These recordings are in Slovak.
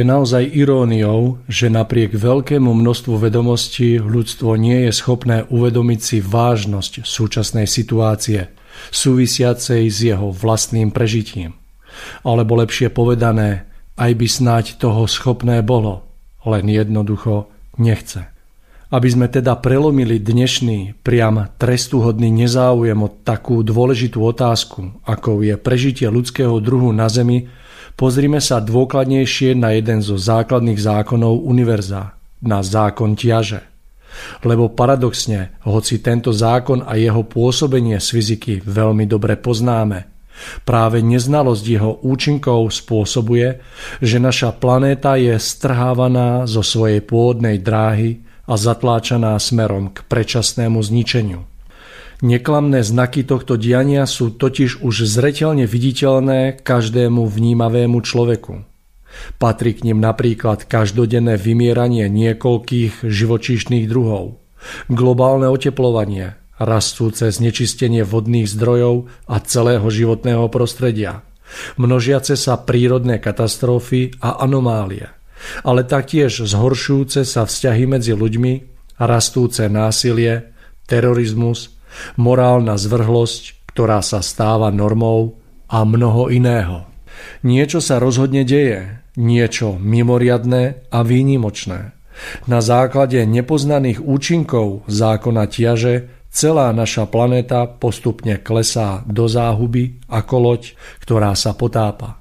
Je naozaj iróniou, že napriek veľkému množstvu vedomostí ľudstvo nie je schopné uvedomiť si vážnosť súčasnej situácie, súvisiacej s jeho vlastným prežitím. Alebo lepšie povedané, aj by snáď toho schopné bolo, len jednoducho nechce. Aby sme teda prelomili dnešný, priam trestuhodný nezáujem o takú dôležitú otázku, ako je prežitie ľudského druhu na Zemi, Pozrime sa dôkladnejšie na jeden zo základných zákonov univerza, na zákon ťaže. Lebo paradoxne, hoci tento zákon a jeho pôsobenie z fyziky veľmi dobre poznáme, práve neznalosť jeho účinkov spôsobuje, že naša planéta je strhávaná zo svojej pôvodnej dráhy a zatláčaná smerom k predčasnému zničeniu. Neklamné znaky tohto diania sú totiž už zreteľne viditeľné každému vnímavému človeku. Patrí k nim napríklad každodenné vymieranie niekoľkých živočíšnych druhov, globálne oteplovanie, rastúce znečistenie vodných zdrojov a celého životného prostredia, množiace sa prírodné katastrofy a anomálie, ale taktiež zhoršujúce sa vzťahy medzi ľuďmi, rastúce násilie, terorizmus, morálna zvrhlosť, ktorá sa stáva normou a mnoho iného. Niečo sa rozhodne deje, niečo mimoriadné a výnimočné. Na základe nepoznaných účinkov zákona ťaže celá naša planéta postupne klesá do záhuby ako loď, ktorá sa potápa.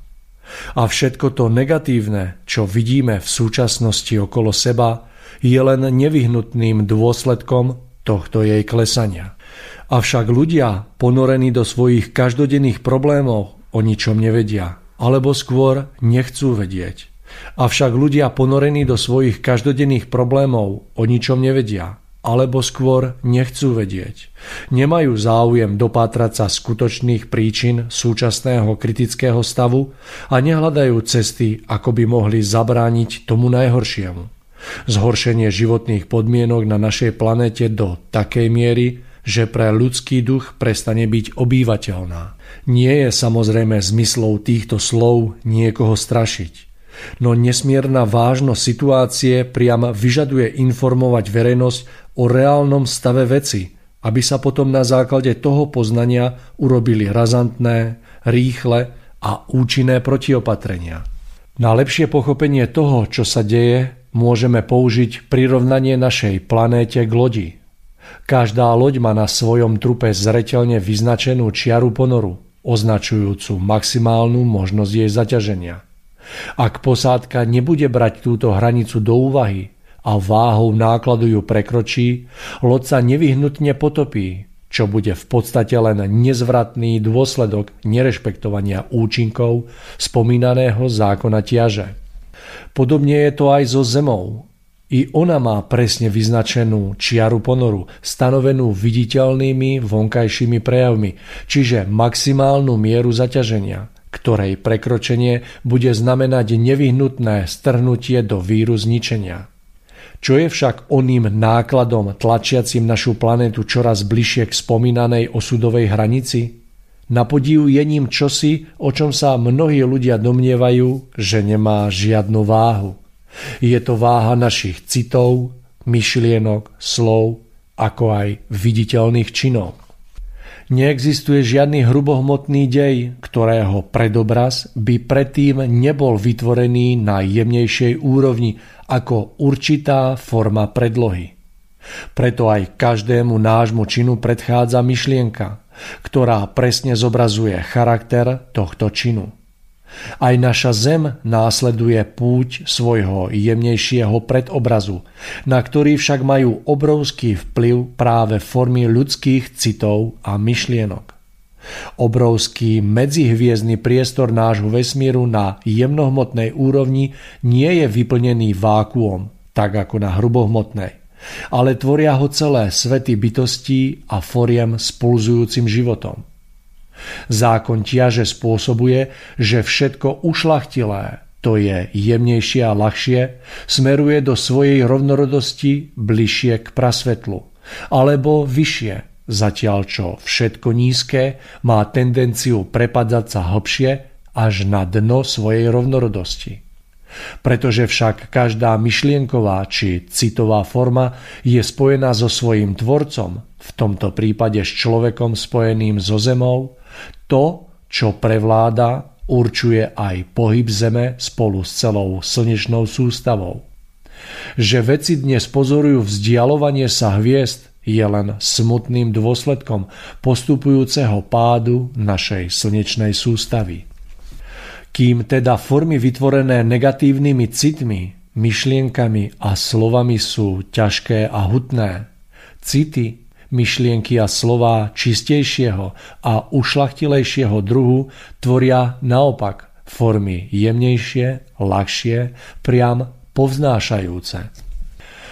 A všetko to negatívne, čo vidíme v súčasnosti okolo seba, je len nevyhnutným dôsledkom tohto jej klesania. Avšak ľudia, ponorení do svojich každodenných problémov, o ničom nevedia, alebo skôr nechcú vedieť. Avšak ľudia ponorení do svojich každodenných problémov o ničom nevedia, alebo skôr nechcú vedieť. Nemajú záujem dopátrať sa skutočných príčin súčasného kritického stavu a nehľadajú cesty, ako by mohli zabrániť tomu najhoršiemu. Zhoršenie životných podmienok na našej planete do takej miery, že pre ľudský duch prestane byť obývateľná. Nie je samozrejme zmyslou týchto slov niekoho strašiť. No nesmierna vážnosť situácie priam vyžaduje informovať verejnosť o reálnom stave veci, aby sa potom na základe toho poznania urobili razantné, rýchle a účinné protiopatrenia. Na lepšie pochopenie toho, čo sa deje, môžeme použiť prirovnanie našej planéte k lodi – Každá loď má na svojom trupe zreteľne vyznačenú čiaru ponoru, označujúcu maximálnu možnosť jej zaťaženia. Ak posádka nebude brať túto hranicu do úvahy a váhou nákladu ju prekročí, loď sa nevyhnutne potopí, čo bude v podstate len nezvratný dôsledok nerešpektovania účinkov spomínaného zákona ťaže. Podobne je to aj so zemou, i ona má presne vyznačenú čiaru ponoru, stanovenú viditeľnými vonkajšími prejavmi, čiže maximálnu mieru zaťaženia, ktorej prekročenie bude znamenať nevyhnutné strhnutie do víru zničenia. Čo je však oným nákladom tlačiacim našu planetu čoraz bližšie k spomínanej osudovej hranici? Na podivu je ním čosi, o čom sa mnohí ľudia domnievajú, že nemá žiadnu váhu. Je to váha našich citov, myšlienok, slov, ako aj viditeľných činov. Neexistuje žiadny hrubohmotný dej, ktorého predobraz by predtým nebol vytvorený na jemnejšej úrovni ako určitá forma predlohy. Preto aj každému nášmu činu predchádza myšlienka, ktorá presne zobrazuje charakter tohto činu. Aj naša zem následuje púť svojho jemnejšieho predobrazu, na ktorý však majú obrovský vplyv práve formy ľudských citov a myšlienok. Obrovský medzihviezdny priestor nášho vesmíru na jemnohmotnej úrovni nie je vyplnený vákuom, tak ako na hrubohmotnej, ale tvoria ho celé svety bytostí a foriem s pulzujúcim životom. Zákon ťaže spôsobuje, že všetko ušlachtilé, to je jemnejšie a ľahšie, smeruje do svojej rovnorodosti bližšie k prasvetlu, alebo vyššie, zatiaľ čo všetko nízke má tendenciu prepadať sa hlbšie až na dno svojej rovnorodosti. Pretože však každá myšlienková či citová forma je spojená so svojím tvorcom, v tomto prípade s človekom spojeným so zemou, to, čo prevláda, určuje aj pohyb Zeme spolu s celou slnečnou sústavou. Že veci dnes pozorujú vzdialovanie sa hviezd je len smutným dôsledkom postupujúceho pádu našej slnečnej sústavy. Kým teda formy vytvorené negatívnymi citmi, myšlienkami a slovami sú ťažké a hutné, city myšlienky a slová čistejšieho a ušlachtilejšieho druhu tvoria naopak formy jemnejšie, ľahšie, priam povznášajúce.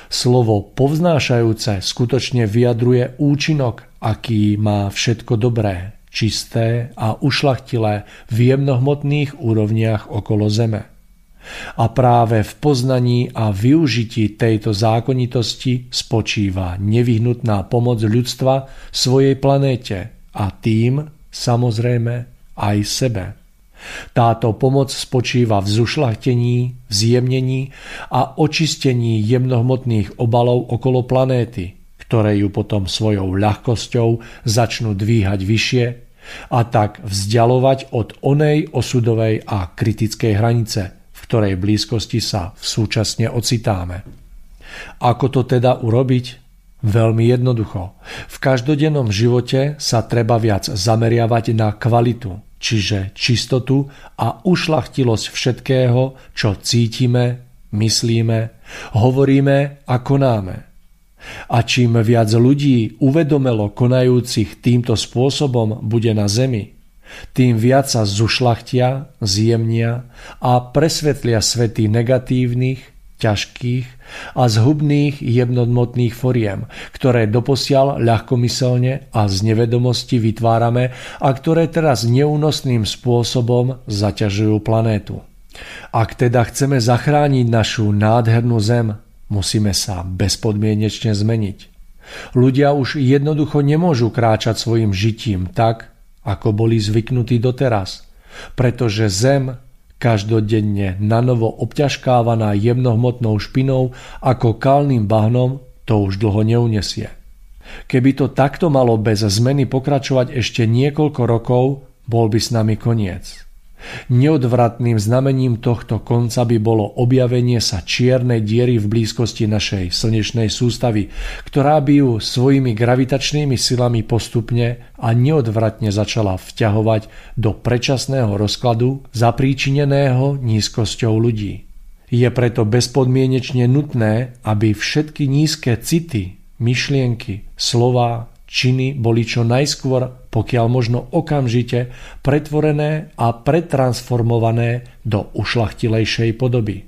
Slovo povznášajúce skutočne vyjadruje účinok, aký má všetko dobré, čisté a ušlachtilé v jemnohmotných úrovniach okolo Zeme. A práve v poznaní a využití tejto zákonitosti spočíva nevyhnutná pomoc ľudstva svojej planéte a tým, samozrejme, aj sebe. Táto pomoc spočíva v zušlachtení, v zjemnení a očistení jemnohmotných obalov okolo planéty, ktoré ju potom svojou ľahkosťou začnú dvíhať vyššie a tak vzdialovať od onej osudovej a kritickej hranice, ktorej blízkosti sa súčasne ocitáme. Ako to teda urobiť? Veľmi jednoducho. V každodennom živote sa treba viac zameriavať na kvalitu, čiže čistotu a ušlachtilosť všetkého, čo cítime, myslíme, hovoríme a konáme. A čím viac ľudí uvedomelo konajúcich týmto spôsobom bude na zemi, tým viac sa zušlachtia, zjemnia a presvetlia svety negatívnych, ťažkých a zhubných jednotmotných foriem, ktoré doposiaľ ľahkomyselne a z nevedomosti vytvárame a ktoré teraz neúnosným spôsobom zaťažujú planétu. Ak teda chceme zachrániť našu nádhernú zem, musíme sa bezpodmienečne zmeniť. Ľudia už jednoducho nemôžu kráčať svojim žitím tak, ako boli zvyknutí doteraz, pretože zem každodenne nanovo obťažkávaná jemnohmotnou špinou ako kalným bahnom to už dlho neunesie. Keby to takto malo bez zmeny pokračovať ešte niekoľko rokov, bol by s nami koniec. Neodvratným znamením tohto konca by bolo objavenie sa čiernej diery v blízkosti našej slnečnej sústavy, ktorá by ju svojimi gravitačnými silami postupne a neodvratne začala vťahovať do predčasného rozkladu zapríčineného nízkosťou ľudí. Je preto bezpodmienečne nutné, aby všetky nízke city, myšlienky, slova, činy boli čo najskôr, pokiaľ možno okamžite, pretvorené a pretransformované do ušlachtilejšej podoby.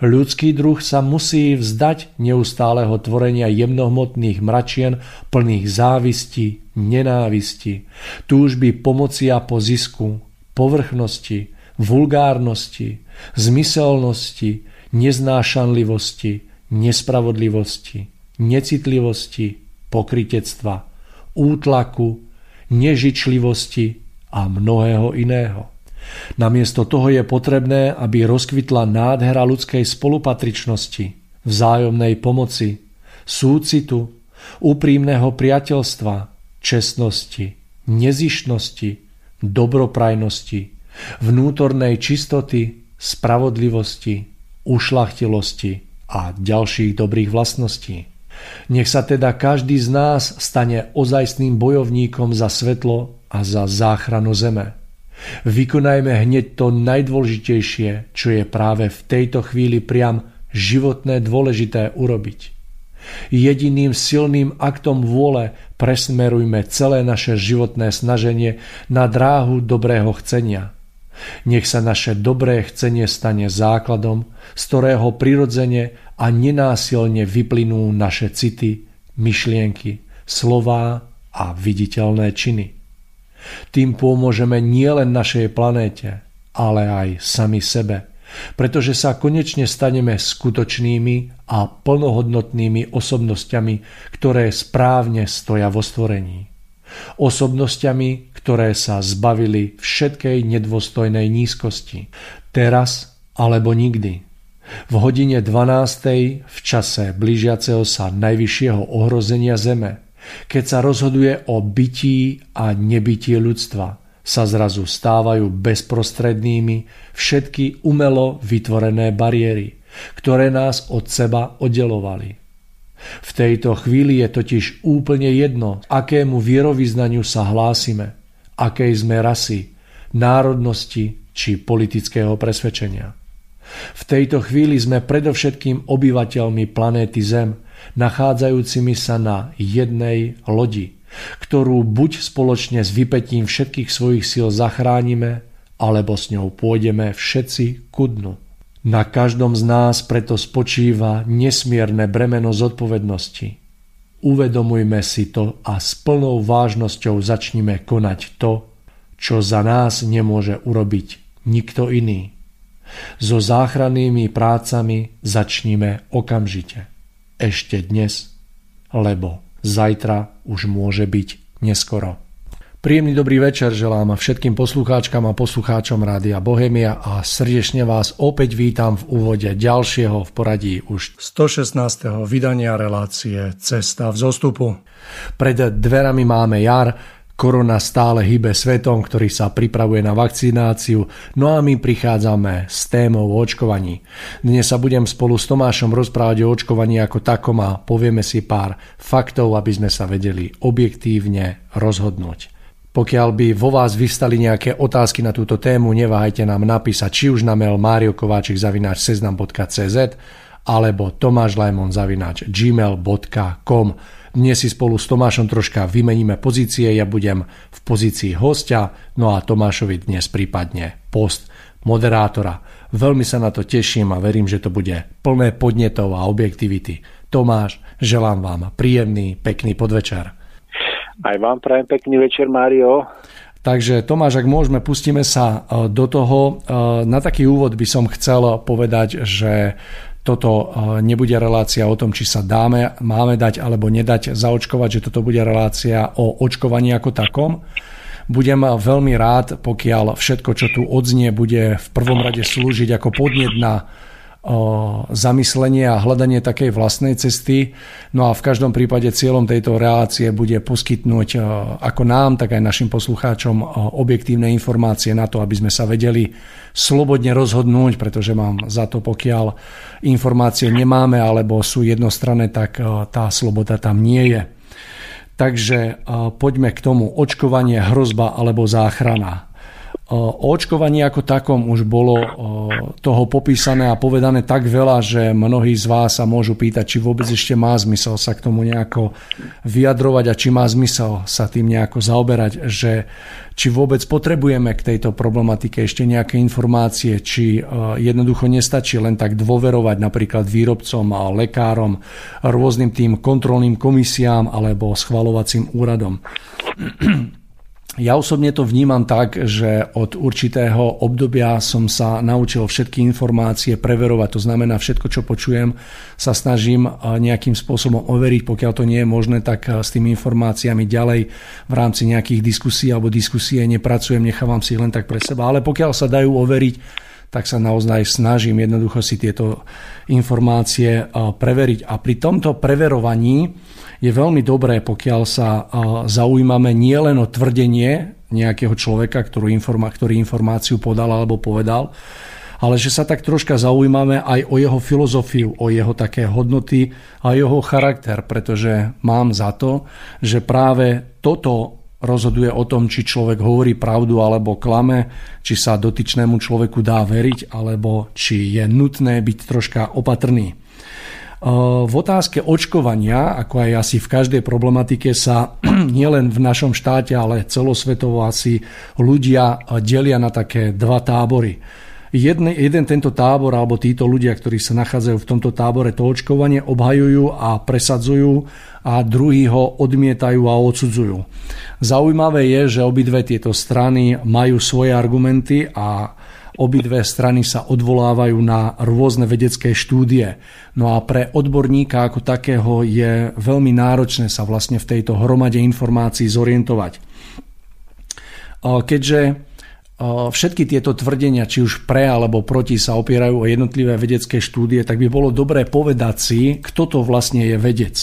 Ľudský druh sa musí vzdať neustáleho tvorenia jemnohmotných mračien plných závisti, nenávisti, túžby pomoci a po zisku, povrchnosti, vulgárnosti, zmyselnosti, neznášanlivosti, nespravodlivosti, necitlivosti, pokritectva, útlaku, nežičlivosti a mnohého iného. Namiesto toho je potrebné, aby rozkvitla nádhera ľudskej spolupatričnosti, vzájomnej pomoci, súcitu, úprimného priateľstva, čestnosti, nezišnosti, dobroprajnosti, vnútornej čistoty, spravodlivosti, ušlachtilosti a ďalších dobrých vlastností. Nech sa teda každý z nás stane ozajstným bojovníkom za svetlo a za záchranu zeme. Vykonajme hneď to najdôležitejšie, čo je práve v tejto chvíli priam životné dôležité urobiť. Jediným silným aktom vôle presmerujme celé naše životné snaženie na dráhu dobrého chcenia. Nech sa naše dobré chcenie stane základom, z ktorého prirodzene a nenásilne vyplynú naše city, myšlienky, slová a viditeľné činy. Tým pomôžeme nielen našej planéte, ale aj sami sebe, pretože sa konečne staneme skutočnými a plnohodnotnými osobnosťami, ktoré správne stoja vo stvorení. Osobnosťami, ktoré sa zbavili všetkej nedôstojnej nízkosti. Teraz alebo nikdy. V hodine 12. v čase blížiaceho sa najvyššieho ohrozenia Zeme – keď sa rozhoduje o bytí a nebytí ľudstva, sa zrazu stávajú bezprostrednými všetky umelo vytvorené bariéry, ktoré nás od seba oddelovali. V tejto chvíli je totiž úplne jedno, akému vierovýznaniu sa hlásime, akej sme rasy, národnosti či politického presvedčenia. V tejto chvíli sme predovšetkým obyvateľmi planéty Zem, nachádzajúcimi sa na jednej lodi, ktorú buď spoločne s vypetím všetkých svojich síl zachránime, alebo s ňou pôjdeme všetci ku dnu. Na každom z nás preto spočíva nesmierne bremeno zodpovednosti. Uvedomujme si to a s plnou vážnosťou začnime konať to, čo za nás nemôže urobiť nikto iný. So záchrannými prácami začníme okamžite ešte dnes, lebo zajtra už môže byť neskoro. Príjemný dobrý večer želám všetkým poslucháčkam a poslucháčom Rádia Bohemia a srdečne vás opäť vítam v úvode ďalšieho v poradí už 116. vydania relácie Cesta v zostupu. Pred dverami máme jar, Korona stále hýbe svetom, ktorý sa pripravuje na vakcináciu, no a my prichádzame s témou o očkovaní. Dnes sa budem spolu s Tomášom rozprávať o očkovaní ako takom a povieme si pár faktov, aby sme sa vedeli objektívne rozhodnúť. Pokiaľ by vo vás vystali nejaké otázky na túto tému, neváhajte nám napísať či už na mail mariokováčik.seznam.cz alebo tomášlajmon.gmail.com dnes si spolu s Tomášom troška vymeníme pozície, ja budem v pozícii hostia, no a Tomášovi dnes prípadne post moderátora. Veľmi sa na to teším a verím, že to bude plné podnetov a objektivity. Tomáš, želám vám príjemný, pekný podvečer. Aj vám prajem pekný večer, Mário. Takže Tomáš, ak môžeme, pustíme sa e, do toho. E, na taký úvod by som chcel povedať, že toto e, nebude relácia o tom, či sa dáme, máme dať alebo nedať zaočkovať, že toto bude relácia o očkovaní ako takom. Budem veľmi rád, pokiaľ všetko, čo tu odznie, bude v prvom rade slúžiť ako podnet na zamyslenie a hľadanie takej vlastnej cesty. No a v každom prípade cieľom tejto relácie bude poskytnúť ako nám, tak aj našim poslucháčom objektívne informácie na to, aby sme sa vedeli slobodne rozhodnúť, pretože mám za to, pokiaľ informácie nemáme alebo sú jednostranné, tak tá sloboda tam nie je. Takže poďme k tomu očkovanie, hrozba alebo záchrana. O očkovaní ako takom už bolo toho popísané a povedané tak veľa, že mnohí z vás sa môžu pýtať, či vôbec ešte má zmysel sa k tomu nejako vyjadrovať a či má zmysel sa tým nejako zaoberať, že či vôbec potrebujeme k tejto problematike ešte nejaké informácie, či jednoducho nestačí len tak dôverovať napríklad výrobcom a lekárom, rôznym tým kontrolným komisiám alebo schvalovacím úradom. Ja osobne to vnímam tak, že od určitého obdobia som sa naučil všetky informácie preverovať. To znamená, všetko, čo počujem, sa snažím nejakým spôsobom overiť. Pokiaľ to nie je možné, tak s tými informáciami ďalej v rámci nejakých diskusí alebo diskusie nepracujem, nechávam si len tak pre seba. Ale pokiaľ sa dajú overiť, tak sa naozaj snažím jednoducho si tieto informácie preveriť. A pri tomto preverovaní je veľmi dobré, pokiaľ sa zaujímame nielen o tvrdenie nejakého človeka, ktorý, informa- ktorý informáciu podal alebo povedal, ale že sa tak troška zaujímame aj o jeho filozofiu, o jeho také hodnoty a jeho charakter, pretože mám za to, že práve toto rozhoduje o tom, či človek hovorí pravdu alebo klame, či sa dotyčnému človeku dá veriť, alebo či je nutné byť troška opatrný. V otázke očkovania, ako aj asi v každej problematike, sa nielen v našom štáte, ale celosvetovo asi ľudia delia na také dva tábory. Jeden, jeden tento tábor alebo títo ľudia, ktorí sa nachádzajú v tomto tábore, to očkovanie obhajujú a presadzujú a druhí ho odmietajú a odsudzujú. Zaujímavé je, že obidve tieto strany majú svoje argumenty a Obidve strany sa odvolávajú na rôzne vedecké štúdie. No a pre odborníka ako takého je veľmi náročné sa vlastne v tejto hromade informácií zorientovať. Keďže všetky tieto tvrdenia, či už pre alebo proti, sa opierajú o jednotlivé vedecké štúdie, tak by bolo dobré povedať si, kto to vlastne je vedec.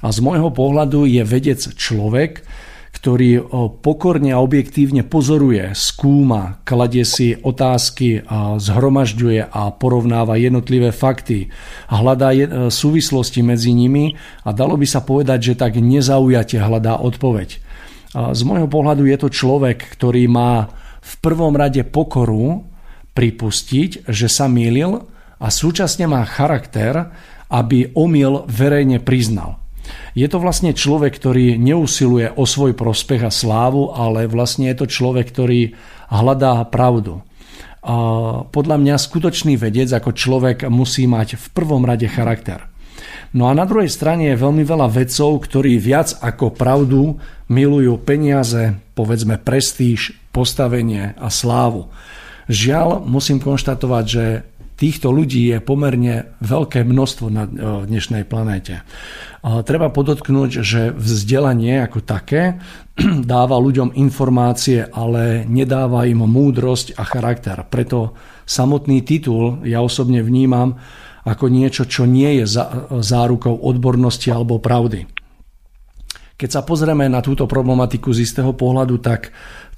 A z môjho pohľadu je vedec človek, ktorý pokorne a objektívne pozoruje, skúma, kladie si otázky, zhromažďuje a porovnáva jednotlivé fakty, hľadá súvislosti medzi nimi a dalo by sa povedať, že tak nezaujate hľadá odpoveď. Z môjho pohľadu je to človek, ktorý má v prvom rade pokoru pripustiť, že sa mýlil a súčasne má charakter, aby omyl verejne priznal. Je to vlastne človek, ktorý neusiluje o svoj prospech a slávu, ale vlastne je to človek, ktorý hľadá pravdu. A podľa mňa skutočný vedec ako človek musí mať v prvom rade charakter. No a na druhej strane je veľmi veľa vedcov, ktorí viac ako pravdu milujú peniaze, povedzme prestíž, postavenie a slávu. Žiaľ, musím konštatovať, že týchto ľudí je pomerne veľké množstvo na e, dnešnej planéte. Treba podotknúť, že vzdelanie ako také dáva ľuďom informácie, ale nedáva im múdrosť a charakter. Preto samotný titul ja osobne vnímam ako niečo, čo nie je zárukou odbornosti alebo pravdy. Keď sa pozrieme na túto problematiku z istého pohľadu, tak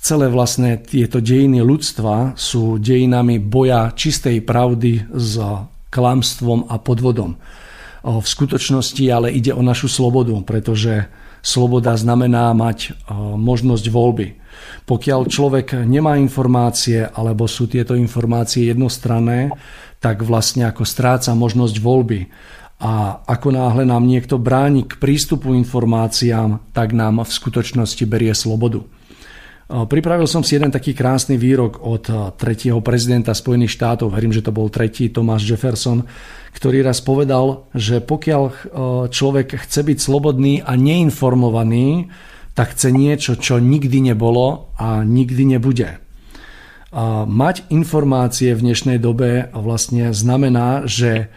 celé vlastne tieto dejiny ľudstva sú dejinami boja čistej pravdy s klamstvom a podvodom. V skutočnosti ale ide o našu slobodu, pretože sloboda znamená mať možnosť voľby. Pokiaľ človek nemá informácie alebo sú tieto informácie jednostranné, tak vlastne ako stráca možnosť voľby a ako náhle nám niekto bráni k prístupu informáciám, tak nám v skutočnosti berie slobodu. Pripravil som si jeden taký krásny výrok od tretieho prezidenta Spojených štátov, verím, že to bol tretí, Thomas Jefferson, ktorý raz povedal, že pokiaľ človek chce byť slobodný a neinformovaný, tak chce niečo, čo nikdy nebolo a nikdy nebude. Mať informácie v dnešnej dobe vlastne znamená, že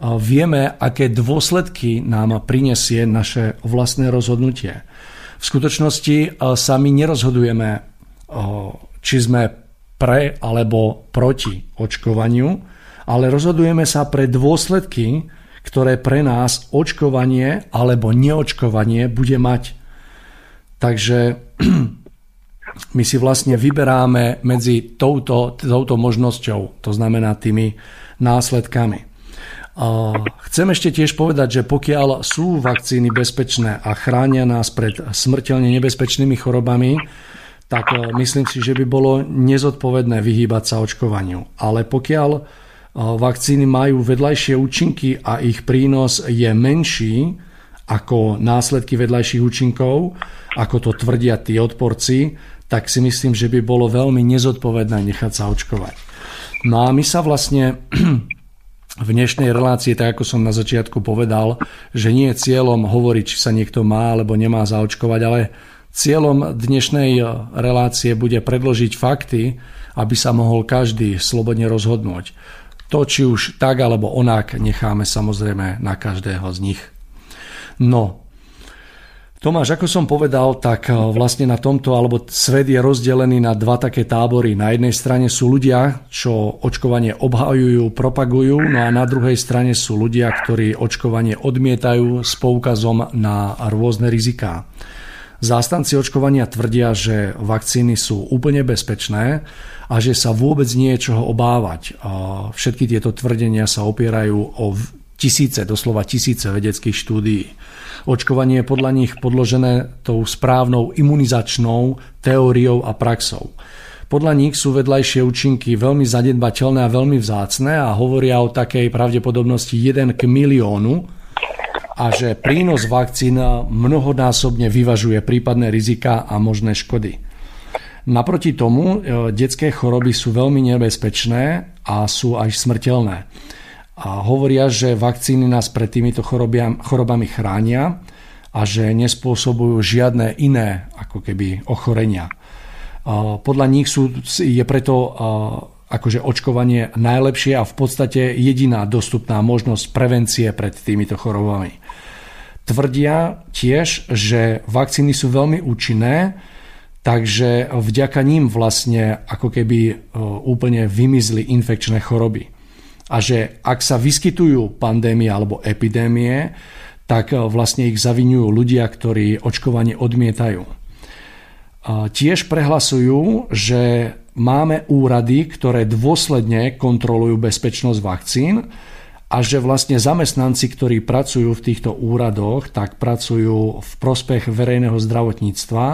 vieme, aké dôsledky nám prinesie naše vlastné rozhodnutie. V skutočnosti sa my nerozhodujeme, či sme pre alebo proti očkovaniu, ale rozhodujeme sa pre dôsledky, ktoré pre nás očkovanie alebo neočkovanie bude mať. Takže my si vlastne vyberáme medzi touto, touto možnosťou, to znamená tými následkami. Chcem ešte tiež povedať, že pokiaľ sú vakcíny bezpečné a chránia nás pred smrteľne nebezpečnými chorobami, tak e, myslím si, že by bolo nezodpovedné vyhýbať sa očkovaniu. Ale pokiaľ e, vakcíny majú vedľajšie účinky a ich prínos je menší ako následky vedľajších účinkov, ako to tvrdia tí odporci, tak si myslím, že by bolo veľmi nezodpovedné nechať sa očkovať. No a my sa vlastne v dnešnej relácii, tak ako som na začiatku povedal, že nie je cieľom hovoriť, či sa niekto má alebo nemá zaočkovať, ale Cieľom dnešnej relácie bude predložiť fakty, aby sa mohol každý slobodne rozhodnúť. To, či už tak alebo onak, necháme samozrejme na každého z nich. No, Tomáš, ako som povedal, tak eh, vlastne na tomto, alebo svet je rozdelený na dva také tábory. Na jednej strane sú ľudia, čo očkovanie obhajujú, propagujú, no a na druhej strane sú ľudia, ktorí očkovanie odmietajú s poukazom na rôzne riziká. Zástanci očkovania tvrdia, že vakcíny sú úplne bezpečné a že sa vôbec nie je čoho obávať. Všetky tieto tvrdenia sa opierajú o tisíce, doslova tisíce vedeckých štúdií. Očkovanie je podľa nich podložené tou správnou imunizačnou teóriou a praxou. Podľa nich sú vedľajšie účinky veľmi zanedbateľné a veľmi vzácne a hovoria o takej pravdepodobnosti 1 k miliónu a že prínos vakcín mnohonásobne vyvažuje prípadné rizika a možné škody. Naproti tomu e, detské choroby sú veľmi nebezpečné a sú aj smrteľné a hovoria, že vakcíny nás pred týmito chorobami chránia a že nespôsobujú žiadne iné ako keby ochorenia. Podľa nich sú, je preto akože očkovanie najlepšie a v podstate jediná dostupná možnosť prevencie pred týmito chorobami. Tvrdia tiež, že vakcíny sú veľmi účinné, takže vďaka ním vlastne ako keby úplne vymizli infekčné choroby a že ak sa vyskytujú pandémie alebo epidémie, tak e, vlastne ich zavinujú ľudia, ktorí očkovanie odmietajú. Tiež prehlasujú, že máme úrady, ktoré dôsledne kontrolujú bezpečnosť vakcín a že vlastne zamestnanci, ktorí pracujú v týchto úradoch, tak pracujú v prospech verejného zdravotníctva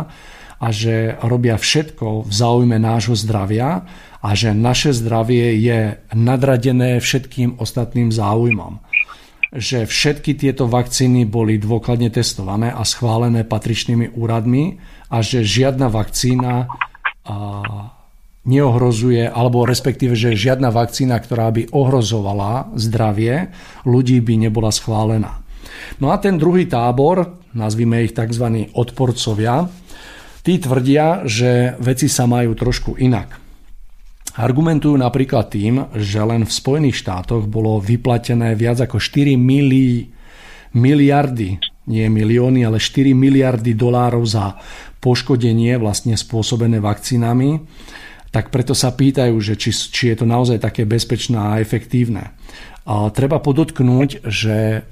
a že robia všetko v záujme nášho zdravia a že naše zdravie je nadradené všetkým ostatným záujmom. Že všetky tieto vakcíny boli dôkladne testované a schválené patričnými úradmi a že žiadna vakcína neohrozuje, alebo respektíve, že žiadna vakcína, ktorá by ohrozovala zdravie ľudí, by nebola schválená. No a ten druhý tábor, nazvime ich tzv. odporcovia, tí tvrdia, že veci sa majú trošku inak. Argumentujú napríklad tým, že len v Spojených štátoch bolo vyplatené viac ako 4 milí, miliardy, nie milióny, ale 4 miliardy dolárov za poškodenie vlastne spôsobené vakcínami. Tak preto sa pýtajú, že či, či je to naozaj také bezpečné a efektívne. A treba podotknúť, že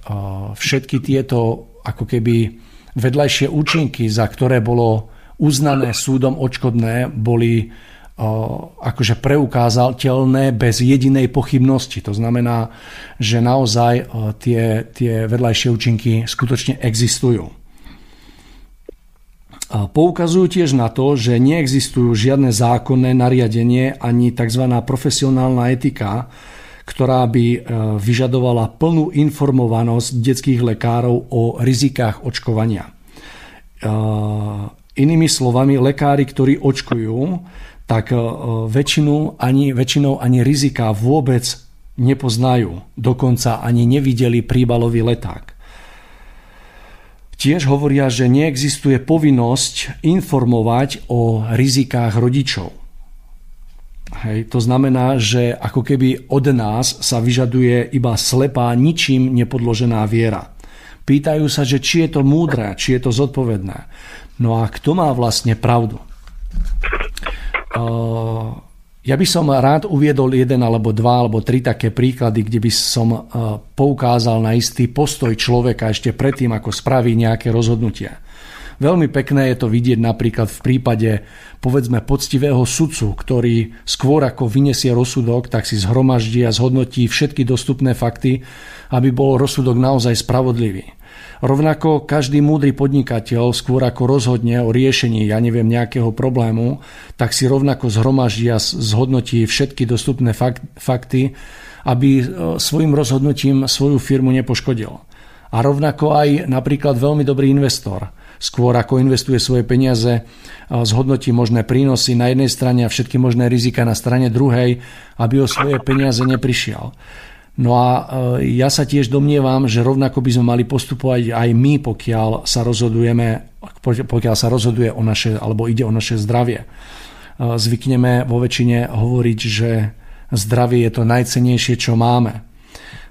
všetky tieto ako keby vedľajšie účinky, za ktoré bolo uznané súdom odškodné, boli akože preukázateľné bez jedinej pochybnosti. To znamená, že naozaj tie, tie vedľajšie účinky skutočne existujú. Poukazujú tiež na to, že neexistujú žiadne zákonné nariadenie ani tzv. profesionálna etika, ktorá by e, vyžadovala plnú informovanosť detských lekárov o rizikách očkovania. Inými slovami, lekári, ktorí očkujú, tak e, väčšinu ani, väčšinou ani rizika vôbec nepoznajú. Dokonca ani nevideli príbalový leták. Tiež hovoria, že neexistuje povinnosť informovať o rizikách rodičov. Hej, to znamená, že ako keby od nás sa vyžaduje iba slepá, ničím nepodložená viera. Pýtajú sa, že či je to múdre, či je to zodpovedné. No a kto má vlastne pravdu? Ja by som rád uviedol jeden alebo dva alebo tri také príklady, kde by som poukázal na istý postoj človeka ešte predtým, ako spraví nejaké rozhodnutia. Veľmi pekné je to vidieť napríklad v prípade povedzme poctivého sudcu, ktorý skôr ako vyniesie rozsudok, tak si zhromaždí a zhodnotí všetky dostupné fakty, aby bol rozsudok naozaj spravodlivý. Rovnako každý múdry podnikateľ skôr ako rozhodne o riešení, ja neviem, nejakého problému, tak si rovnako zhromaždí a zhodnotí všetky dostupné fakty, aby e, svojim rozhodnutím svoju firmu nepoškodil. A rovnako aj napríklad veľmi dobrý investor. Skôr ako investuje svoje peniaze, e, zhodnotí možné prínosy na jednej strane a všetky možné rizika na strane druhej, aby o svoje peniaze neprišiel. No a e, ja sa tiež domnievam, že rovnako by sme mali postupovať aj my, pokiaľ sa rozhodujeme, pokiaľ sa rozhoduje o naše, alebo ide o naše zdravie. E, zvykneme vo väčšine hovoriť, že zdravie je to najcenejšie, čo máme.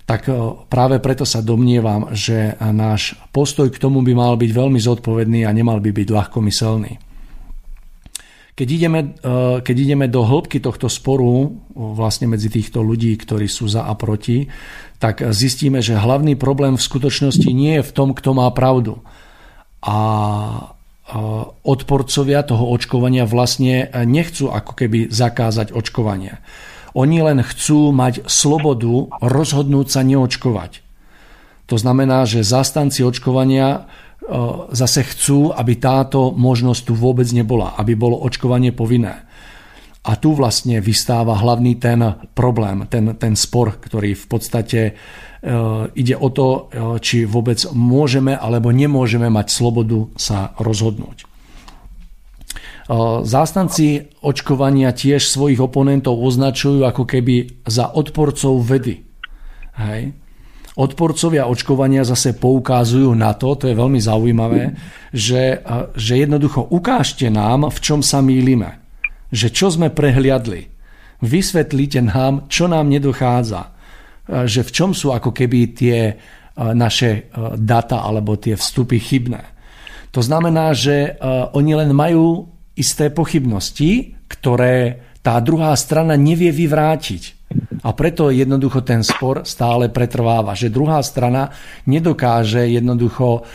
Tak e, práve preto sa domnievam, že náš postoj k tomu by mal byť veľmi zodpovedný a nemal by byť ľahkomyselný. Keď ideme, eh, keď ideme do hĺbky tohto sporu vlastne medzi týchto ľudí, ktorí sú za a proti, tak zistíme, že hlavný problém v skutočnosti nie je v tom, kto má pravdu. A odporcovia toho očkovania vlastne nechcú ako keby zakázať očkovanie. Oni len chcú mať slobodu rozhodnúť sa neočkovať. To znamená, že zastanci očkovania zase chcú, aby táto možnosť tu vôbec nebola, aby bolo očkovanie povinné. A tu vlastne vystáva hlavný ten problém, ten, ten spor, ktorý v podstate e, ide o to, e, či vôbec môžeme alebo nemôžeme mať slobodu sa rozhodnúť. E, zástanci očkovania tiež svojich oponentov označujú ako keby za odporcov vedy. Hej? Odporcovia očkovania zase poukázujú na to, to je veľmi zaujímavé, že, že jednoducho ukážte nám, v čom sa mýlime. Že čo sme prehliadli. Vysvetlite nám, čo nám nedochádza. Že v čom sú ako keby tie naše data alebo tie vstupy chybné. To znamená, že oni len majú isté pochybnosti, ktoré tá druhá strana nevie vyvrátiť. A preto jednoducho ten spor stále pretrváva, že druhá strana nedokáže jednoducho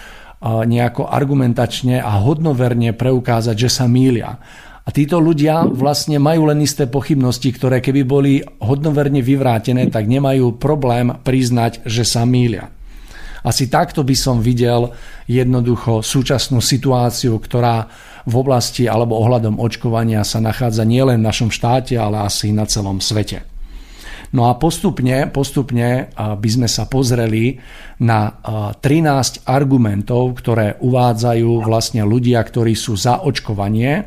nejako argumentačne a hodnoverne preukázať, že sa mýlia. A títo ľudia vlastne majú len isté pochybnosti, ktoré keby boli hodnoverne vyvrátené, tak nemajú problém priznať, že sa mýlia. Asi takto by som videl jednoducho súčasnú situáciu, ktorá v oblasti alebo ohľadom očkovania sa nachádza nielen v našom štáte, ale asi na celom svete. No a postupne, postupne by sme sa pozreli na 13 argumentov, ktoré uvádzajú vlastne ľudia, ktorí sú za očkovanie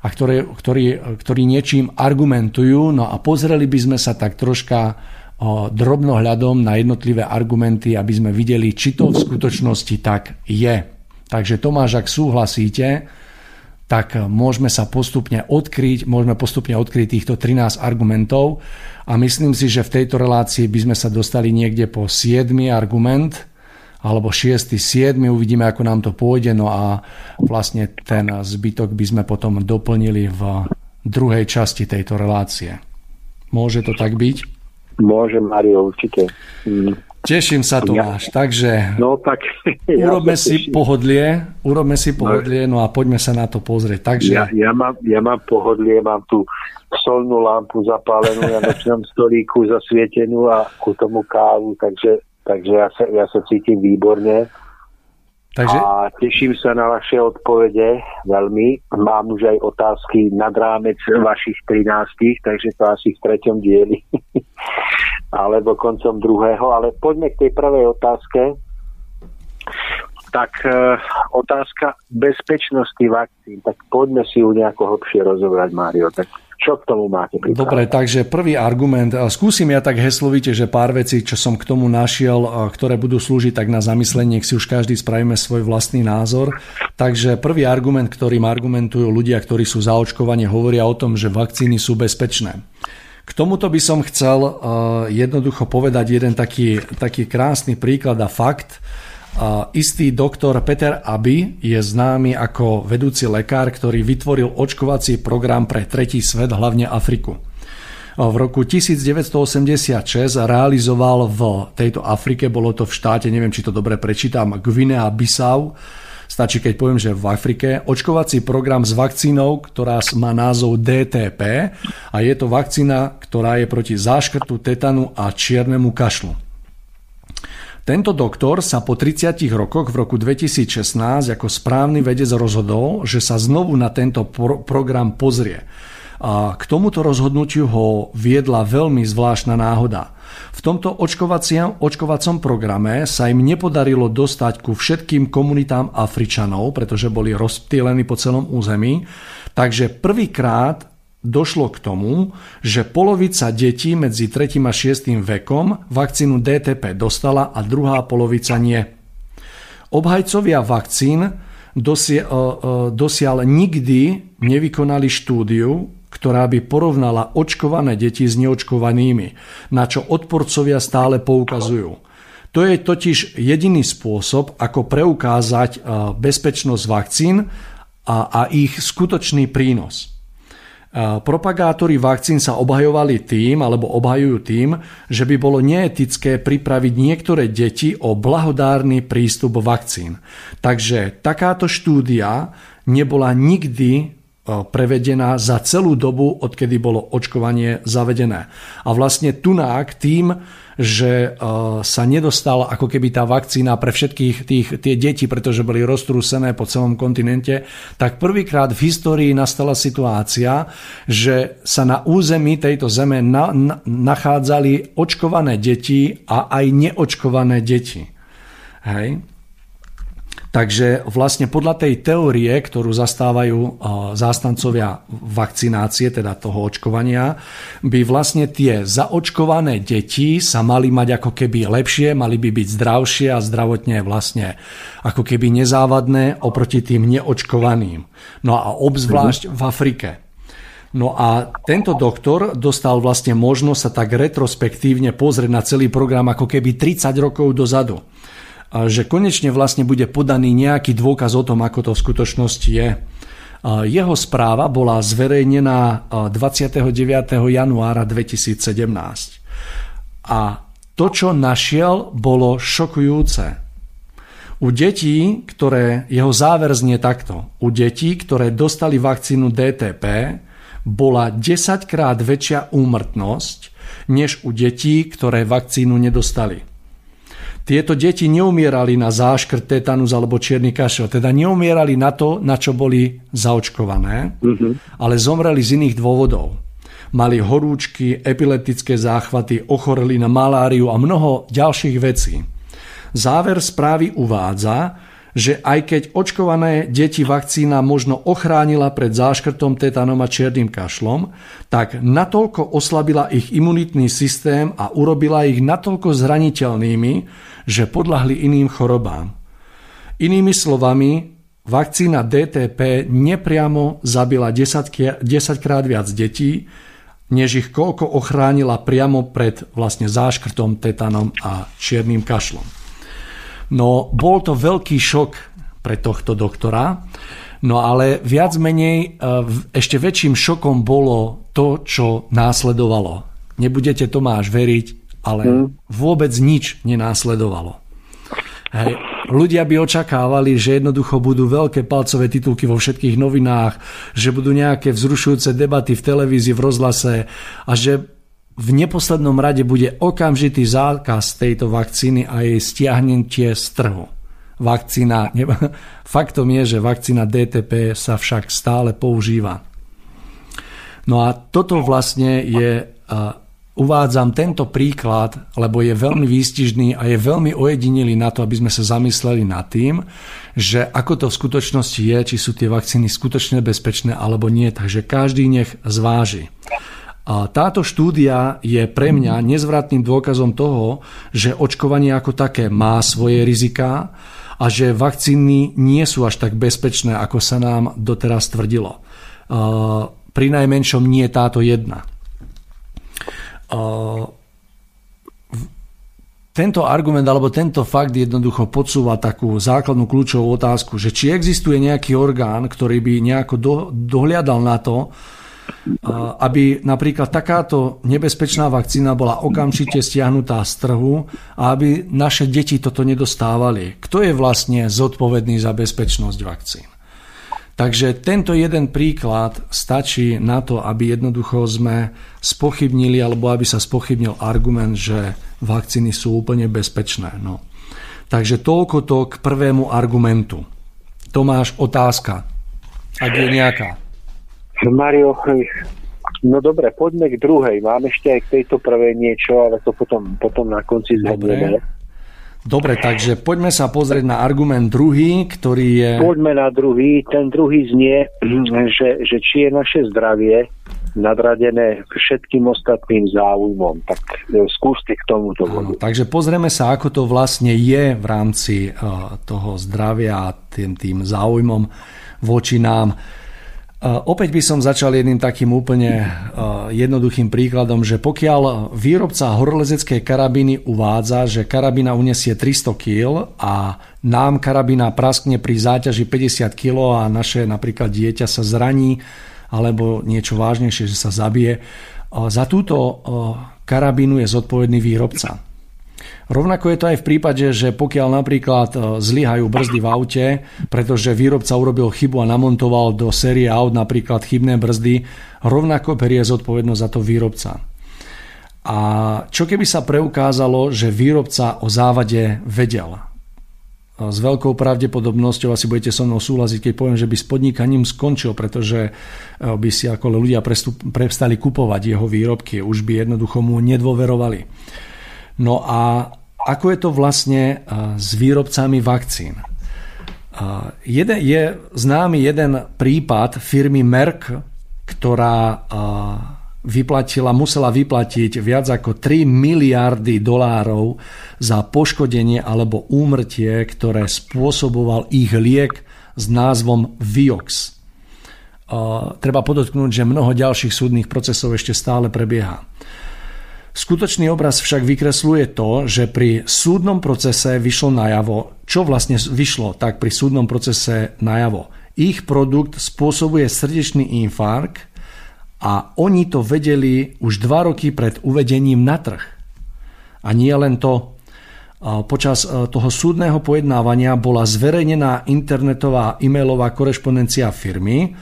a ktorí, ktorí, ktorí niečím argumentujú. No a pozreli by sme sa tak troška drobnohľadom na jednotlivé argumenty, aby sme videli, či to v skutočnosti tak je. Takže Tomáš, ak súhlasíte, tak môžeme sa postupne odkryť, môžeme postupne odkryť týchto 13 argumentov a myslím si, že v tejto relácii by sme sa dostali niekde po 7 argument alebo 6, 7, uvidíme, ako nám to pôjde, no a vlastne ten zbytok by sme potom doplnili v druhej časti tejto relácie. Môže to tak byť? Môže, Mario, určite. Mm. Teším sa, Tomáš. Ja, Takže no, tak, ja urobme si pohodlie, urobme si pohodlie, no a poďme sa na to pozrieť. Takže... Ja, ja, mám, ja mám pohodlie, mám tu solnú lampu zapálenú na nočnom stolíku zasvietenú a ku tomu kávu, takže, takže ja, sa, ja sa cítim výborne. Takže... A teším sa na vaše odpovede veľmi. Mám už aj otázky nad rámec vašich 13, takže to asi v treťom dieli. alebo koncom druhého. Ale poďme k tej prvej otázke. Tak e, otázka bezpečnosti vakcín. Tak poďme si ju nejako hlbšie rozobrať, Mário. Tak čo k tomu máte pripravené? Dobre, takže prvý argument. Skúsim ja tak heslovite, že pár vecí, čo som k tomu našiel, ktoré budú slúžiť tak na zamyslenie, si už každý spravíme svoj vlastný názor. Takže prvý argument, ktorým argumentujú ľudia, ktorí sú zaočkovanie, hovoria o tom, že vakcíny sú bezpečné. K tomuto by som chcel jednoducho povedať jeden taký, taký krásny príklad a fakt, istý doktor Peter Aby je známy ako vedúci lekár, ktorý vytvoril očkovací program pre tretí svet, hlavne Afriku. V roku 1986 realizoval v tejto Afrike, bolo to v štáte, neviem, či to dobre prečítam, Guinea Bissau, stačí, keď poviem, že v Afrike, očkovací program s vakcínou, ktorá má názov DTP a je to vakcína, ktorá je proti záškrtu, tetanu a čiernemu kašlu. Tento doktor sa po 30 rokoch v roku 2016 ako správny vedec rozhodol, že sa znovu na tento pro- program pozrie. A k tomuto rozhodnutiu ho viedla veľmi zvláštna náhoda. V tomto očkovacom programe sa im nepodarilo dostať ku všetkým komunitám Afričanov, pretože boli rozptýlení po celom území. Takže prvýkrát došlo k tomu, že polovica detí medzi 3. a 6. vekom vakcínu DTP dostala a druhá polovica nie. Obhajcovia vakcín dosiaľ nikdy nevykonali štúdiu, ktorá by porovnala očkované deti s neočkovanými, na čo odporcovia stále poukazujú. To je totiž jediný spôsob, ako preukázať bezpečnosť vakcín a, a ich skutočný prínos. Propagátori vakcín sa obhajovali tým, alebo obhajujú tým, že by bolo neetické pripraviť niektoré deti o blahodárny prístup vakcín. Takže takáto štúdia nebola nikdy prevedená za celú dobu, odkedy bolo očkovanie zavedené. A vlastne tunák tým, že sa nedostala ako keby tá vakcína pre všetkých tých, tie deti, pretože boli roztrúsené po celom kontinente, tak prvýkrát v histórii nastala situácia, že sa na území tejto zeme na, na, nachádzali očkované deti a aj neočkované deti. Hej? Takže vlastne podľa tej teórie, ktorú zastávajú eh, zástancovia vakcinácie, teda toho očkovania, by vlastne tie zaočkované deti sa mali mať ako keby lepšie, mali by byť zdravšie a zdravotne vlastne ako keby nezávadné oproti tým neočkovaným. No a obzvlášť v Afrike. No a tento doktor dostal vlastne možnosť sa tak retrospektívne pozrieť na celý program ako keby 30 rokov dozadu že konečne vlastne bude podaný nejaký dôkaz o tom, ako to v skutočnosti je. Jeho správa bola zverejnená 29. januára 2017. A to, čo našiel, bolo šokujúce. U detí, ktoré, jeho záver znie takto, u detí, ktoré dostali vakcínu DTP, bola 10 krát väčšia úmrtnosť, než u detí, ktoré vakcínu nedostali. Tieto deti neumierali na záškrt, tetanus alebo čierny kašel. Teda neumierali na to, na čo boli zaočkované, mm-hmm. ale zomreli z iných dôvodov. Mali horúčky, epileptické záchvaty, ochoreli na maláriu a mnoho ďalších vecí. Záver správy uvádza, že aj keď očkované deti vakcína možno ochránila pred záškrtom, tetanom a čiernym kašlom, tak natoľko oslabila ich imunitný systém a urobila ich natoľko zraniteľnými, že podľahli iným chorobám. Inými slovami, vakcína DTP nepriamo zabila 10, 10 krát viac detí, než ich koľko ochránila priamo pred vlastne záškrtom, tetanom a čiernym kašlom. No, bol to veľký šok pre tohto doktora, no ale viac menej e, ešte väčším šokom bolo to, čo následovalo. Nebudete Tomáš veriť, ale hmm. vôbec nič nenásledovalo. Hej. Ľudia by očakávali, že jednoducho budú veľké palcové titulky vo všetkých novinách, že budú nejaké vzrušujúce debaty v televízii, v rozhlase a že v neposlednom rade bude okamžitý zákaz tejto vakcíny a jej stiahnutie z trhu. Vakcína, ne, faktom je, že vakcína DTP sa však stále používa. No a toto vlastne je uvádzam tento príklad, lebo je veľmi výstižný a je veľmi ojedinilý na to, aby sme sa zamysleli nad tým, že ako to v skutočnosti je, či sú tie vakcíny skutočne bezpečné alebo nie. Takže každý nech zváži. A táto štúdia je pre mňa nezvratným dôkazom toho, že očkovanie ako také má svoje riziká a že vakcíny nie sú až tak bezpečné, ako sa nám doteraz tvrdilo. Pri najmenšom nie táto jedna tento argument alebo tento fakt jednoducho podsúva takú základnú kľúčovú otázku, že či existuje nejaký orgán, ktorý by nejako do, dohliadal na to, aby napríklad takáto nebezpečná vakcína bola okamžite stiahnutá z trhu a aby naše deti toto nedostávali. Kto je vlastne zodpovedný za bezpečnosť vakcín? Takže tento jeden príklad stačí na to, aby jednoducho sme spochybnili alebo aby sa spochybnil argument, že vakcíny sú úplne bezpečné. No. Takže toľko to k prvému argumentu. Tomáš, otázka. Ak je nejaká. Mario, no dobre, poďme k druhej. Mám ešte aj k tejto prvej niečo, ale to potom, potom na konci zhodneme. Dobre, takže poďme sa pozrieť na argument druhý, ktorý je... Poďme na druhý. Ten druhý znie, že, že či je naše zdravie nadradené všetkým ostatným záujmom. Tak e, skúste k tomuto Áno, takže pozrieme sa, ako to vlastne je v rámci uh, toho zdravia a tým, tým záujmom voči nám. Opäť by som začal jedným takým úplne jednoduchým príkladom, že pokiaľ výrobca horolezeckej karabíny uvádza, že karabína unesie 300 kg a nám karabína praskne pri záťaži 50 kg a naše napríklad dieťa sa zraní alebo niečo vážnejšie, že sa zabije, za túto karabínu je zodpovedný výrobca. Rovnako je to aj v prípade, že pokiaľ napríklad e, zlyhajú brzdy v aute, pretože výrobca urobil chybu a namontoval do série aut napríklad chybné brzdy, rovnako berie zodpovednosť za to výrobca. A čo keby sa preukázalo, že výrobca o závade vedel? E, s veľkou pravdepodobnosťou asi budete so mnou súhlasiť, keď poviem, že by s podnikaním skončil, pretože e, by si ako ľudia prestali kupovať jeho výrobky, už by jednoducho mu nedôverovali. No a ako je to vlastne eh, s výrobcami vakcín? Eh, je známy jeden prípad firmy Merck, ktorá eh, vyplatila, musela vyplatiť viac ako 3 miliardy dolárov za poškodenie alebo úmrtie, ktoré spôsoboval ich liek s názvom Viox. Treba podotknúť, že mnoho ďalších súdnych procesov ešte stále prebieha. Skutočný obraz však vykresluje to, že pri súdnom procese vyšlo najavo, čo vlastne vyšlo tak pri súdnom procese najavo. Ich produkt spôsobuje srdečný infarkt a oni to vedeli už dva roky pred uvedením na trh. A nie len to, Počas e, toho súdneho pojednávania bola zverejnená internetová e-mailová korešpondencia firmy,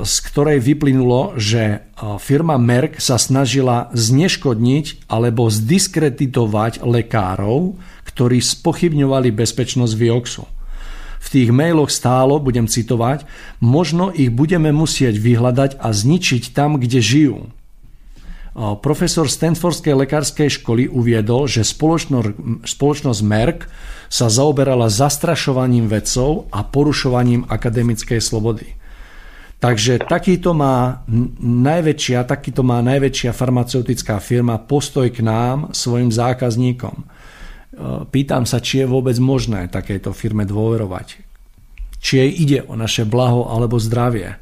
z ktorej vyplynulo, že firma Merck sa snažila zneškodniť alebo zdiskreditovať lekárov, ktorí spochybňovali bezpečnosť Vioxu. V tých mailoch stálo, budem citovať, možno ich budeme musieť vyhľadať a zničiť tam, kde žijú. Profesor Stanfordskej lekárskej školy uviedol, že spoločnosť Merck sa zaoberala zastrašovaním vedcov a porušovaním akademickej slobody. Takže takýto má najväčšia, takýto má najväčšia farmaceutická firma postoj k nám, svojim zákazníkom. E, pýtam sa, či je vôbec možné takejto firme dôverovať. Či jej ide o naše blaho alebo zdravie.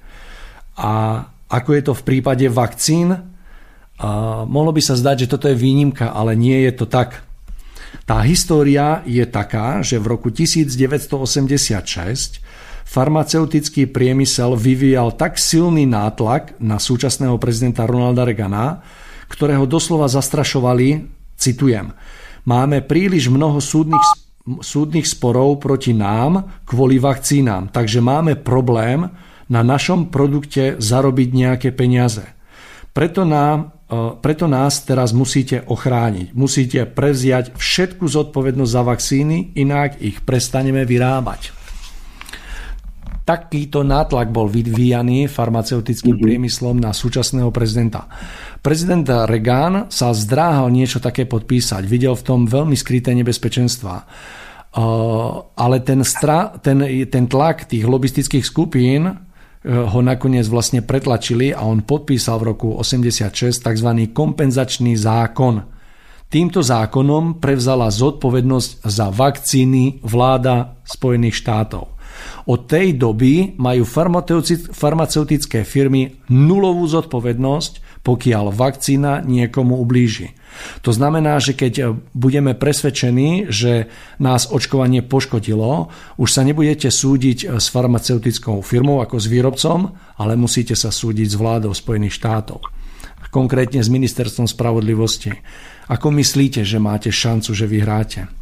A ako je to v prípade vakcín, a mohlo by sa zdať, že toto je výnimka, ale nie je to tak. Tá história je taká, že v roku 1986 farmaceutický priemysel vyvíjal tak silný nátlak na súčasného prezidenta Ronalda Reagana, ktorého doslova zastrašovali, citujem, máme príliš mnoho súdnych, súdnych sporov proti nám kvôli vakcínám, takže máme problém na našom produkte zarobiť nejaké peniaze. Preto, nám, e, preto nás teraz musíte ochrániť. Musíte prevziať všetku zodpovednosť za vakcíny, inak ich prestaneme vyrábať takýto nátlak bol vyvíjaný farmaceutickým mm-hmm. priemyslom na súčasného prezidenta. Prezident Reagan sa zdráhal niečo také podpísať. Videl v tom veľmi skryté nebezpečenstva. Ale ten, stra, ten, ten tlak tých lobistických skupín ho nakoniec vlastne pretlačili a on podpísal v roku 86 tzv. kompenzačný zákon. Týmto zákonom prevzala zodpovednosť za vakcíny vláda Spojených štátov. Od tej doby majú farmaceutické firmy nulovú zodpovednosť, pokiaľ vakcína niekomu ublíži. To znamená, že keď budeme presvedčení, že nás očkovanie poškodilo, už sa nebudete súdiť s farmaceutickou firmou ako s výrobcom, ale musíte sa súdiť s vládou Spojených štátov. Konkrétne s ministerstvom spravodlivosti. Ako myslíte, že máte šancu, že vyhráte?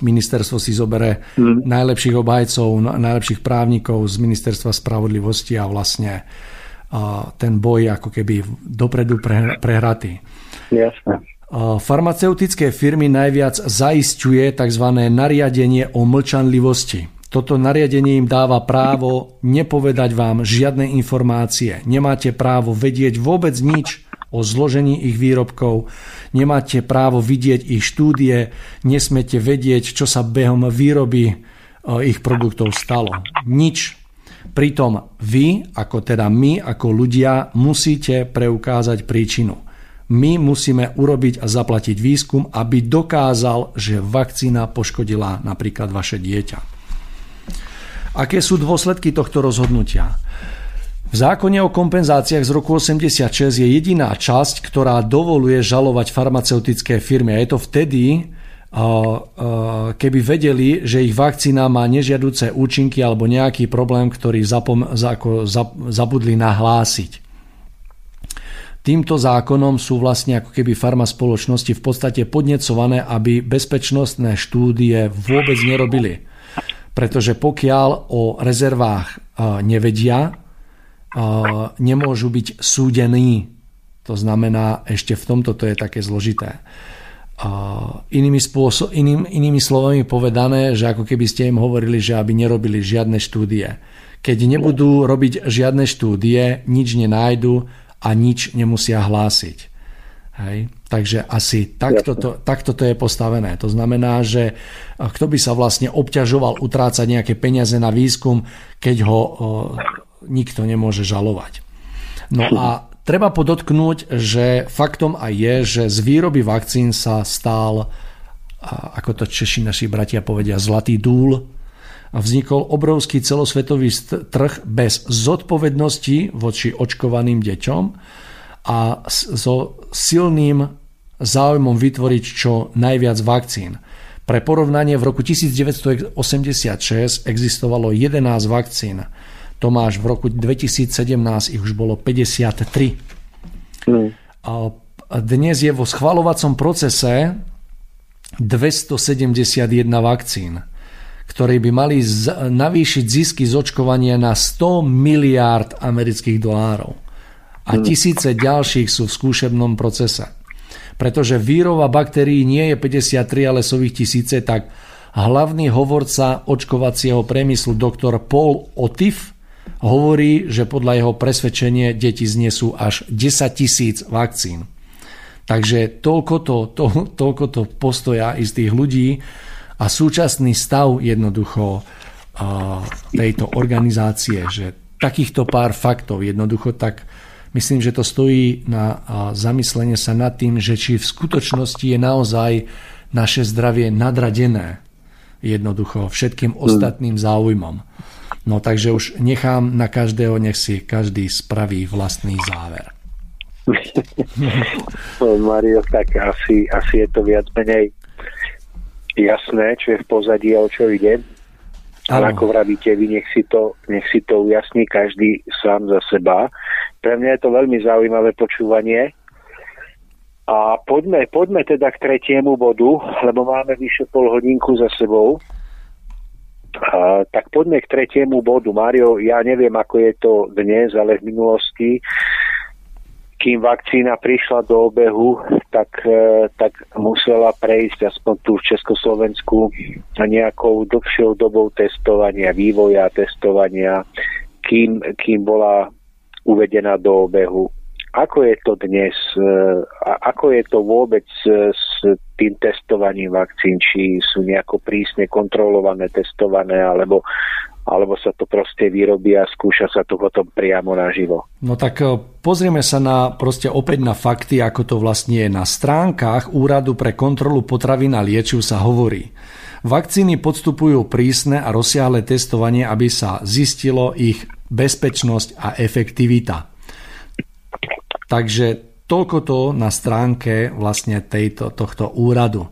Ministerstvo si zobere mm. najlepších obhajcov, najlepších právnikov z ministerstva spravodlivosti a vlastne a ten boj ako keby dopredu prehratý. Jasne. Farmaceutické firmy najviac zaisťuje tzv. nariadenie o mlčanlivosti. Toto nariadenie im dáva právo nepovedať vám žiadne informácie. Nemáte právo vedieť vôbec nič o zložení ich výrobkov, nemáte právo vidieť ich štúdie, nesmete vedieť, čo sa behom výroby e, ich produktov stalo. Nič. Pritom vy, ako teda my, ako ľudia, musíte preukázať príčinu. My musíme urobiť a zaplatiť výskum, aby dokázal, že vakcína poškodila napríklad vaše dieťa. Aké sú dôsledky tohto rozhodnutia? V zákone o kompenzáciách z roku 86 je jediná časť, ktorá dovoluje žalovať farmaceutické firmy. A je to vtedy, keby vedeli, že ich vakcína má nežiaduce účinky alebo nejaký problém, ktorý zapom, ako, zabudli nahlásiť. Týmto zákonom sú vlastne ako keby farma spoločnosti v podstate podnecované, aby bezpečnostné štúdie vôbec nerobili. Pretože pokiaľ o rezervách nevedia, nemôžu byť súdení. To znamená, ešte v tomto to je také zložité. Inými, spôsob, iným, inými slovami povedané, že ako keby ste im hovorili, že aby nerobili žiadne štúdie. Keď nebudú robiť žiadne štúdie, nič nenájdu a nič nemusia hlásiť. Hej? Takže asi takto to, takto to je postavené. To znamená, že kto by sa vlastne obťažoval utrácať nejaké peniaze na výskum, keď ho nikto nemôže žalovať. No a treba podotknúť, že faktom aj je, že z výroby vakcín sa stál, ako to Češi naši bratia povedia, zlatý dúl. A vznikol obrovský celosvetový trh bez zodpovednosti voči očkovaným deťom a so silným záujmom vytvoriť čo najviac vakcín. Pre porovnanie v roku 1986 existovalo 11 vakcín Tomáš, v roku 2017 ich už bolo 53. Mm. A dnes je vo schvalovacom procese 271 vakcín, ktoré by mali navýšiť zisky z očkovania na 100 miliárd amerických dolárov. A mm. tisíce ďalších sú v skúšebnom procese. Pretože výroba baktérií nie je 53, ale sú ich tisíce, tak hlavný hovorca očkovacieho priemyslu doktor Paul Otif hovorí, že podľa jeho presvedčenie deti znesú až 10 tisíc vakcín. Takže toľko to, to, toľko to postoja istých ľudí a súčasný stav jednoducho tejto organizácie, že takýchto pár faktov jednoducho tak myslím, že to stojí na zamyslenie sa nad tým, že či v skutočnosti je naozaj naše zdravie nadradené jednoducho všetkým ostatným záujmom. No takže už nechám na každého, nech si každý spraví vlastný záver. no, Mario, tak asi, asi je to viac menej jasné, čo je v pozadí a o čo ide. Ale ako vravíte vy, nech si, to, nech si to ujasní každý sám za seba. Pre mňa je to veľmi zaujímavé počúvanie. A poďme, poďme teda k tretiemu bodu, lebo máme vyše pol hodinku za sebou. Tak poďme k tretiemu bodu. Mario, ja neviem, ako je to dnes, ale v minulosti, kým vakcína prišla do obehu, tak, e, tak musela prejsť aspoň tu v Československu nejakou dlhšou dobou testovania, vývoja testovania, kým, kým bola uvedená do obehu. Ako je to dnes? E, ako je to vôbec e, s tým testovaním vakcín? Či sú nejako prísne kontrolované, testované, alebo, alebo sa to proste vyrobí a skúša sa to potom priamo naživo? No tak e, pozrieme sa na, proste opäť na fakty, ako to vlastne je. Na stránkach Úradu pre kontrolu potravín a liečiv sa hovorí. Vakcíny podstupujú prísne a rozsiahle testovanie, aby sa zistilo ich bezpečnosť a efektivita. Takže toľko to na stránke vlastne tejto, tohto úradu.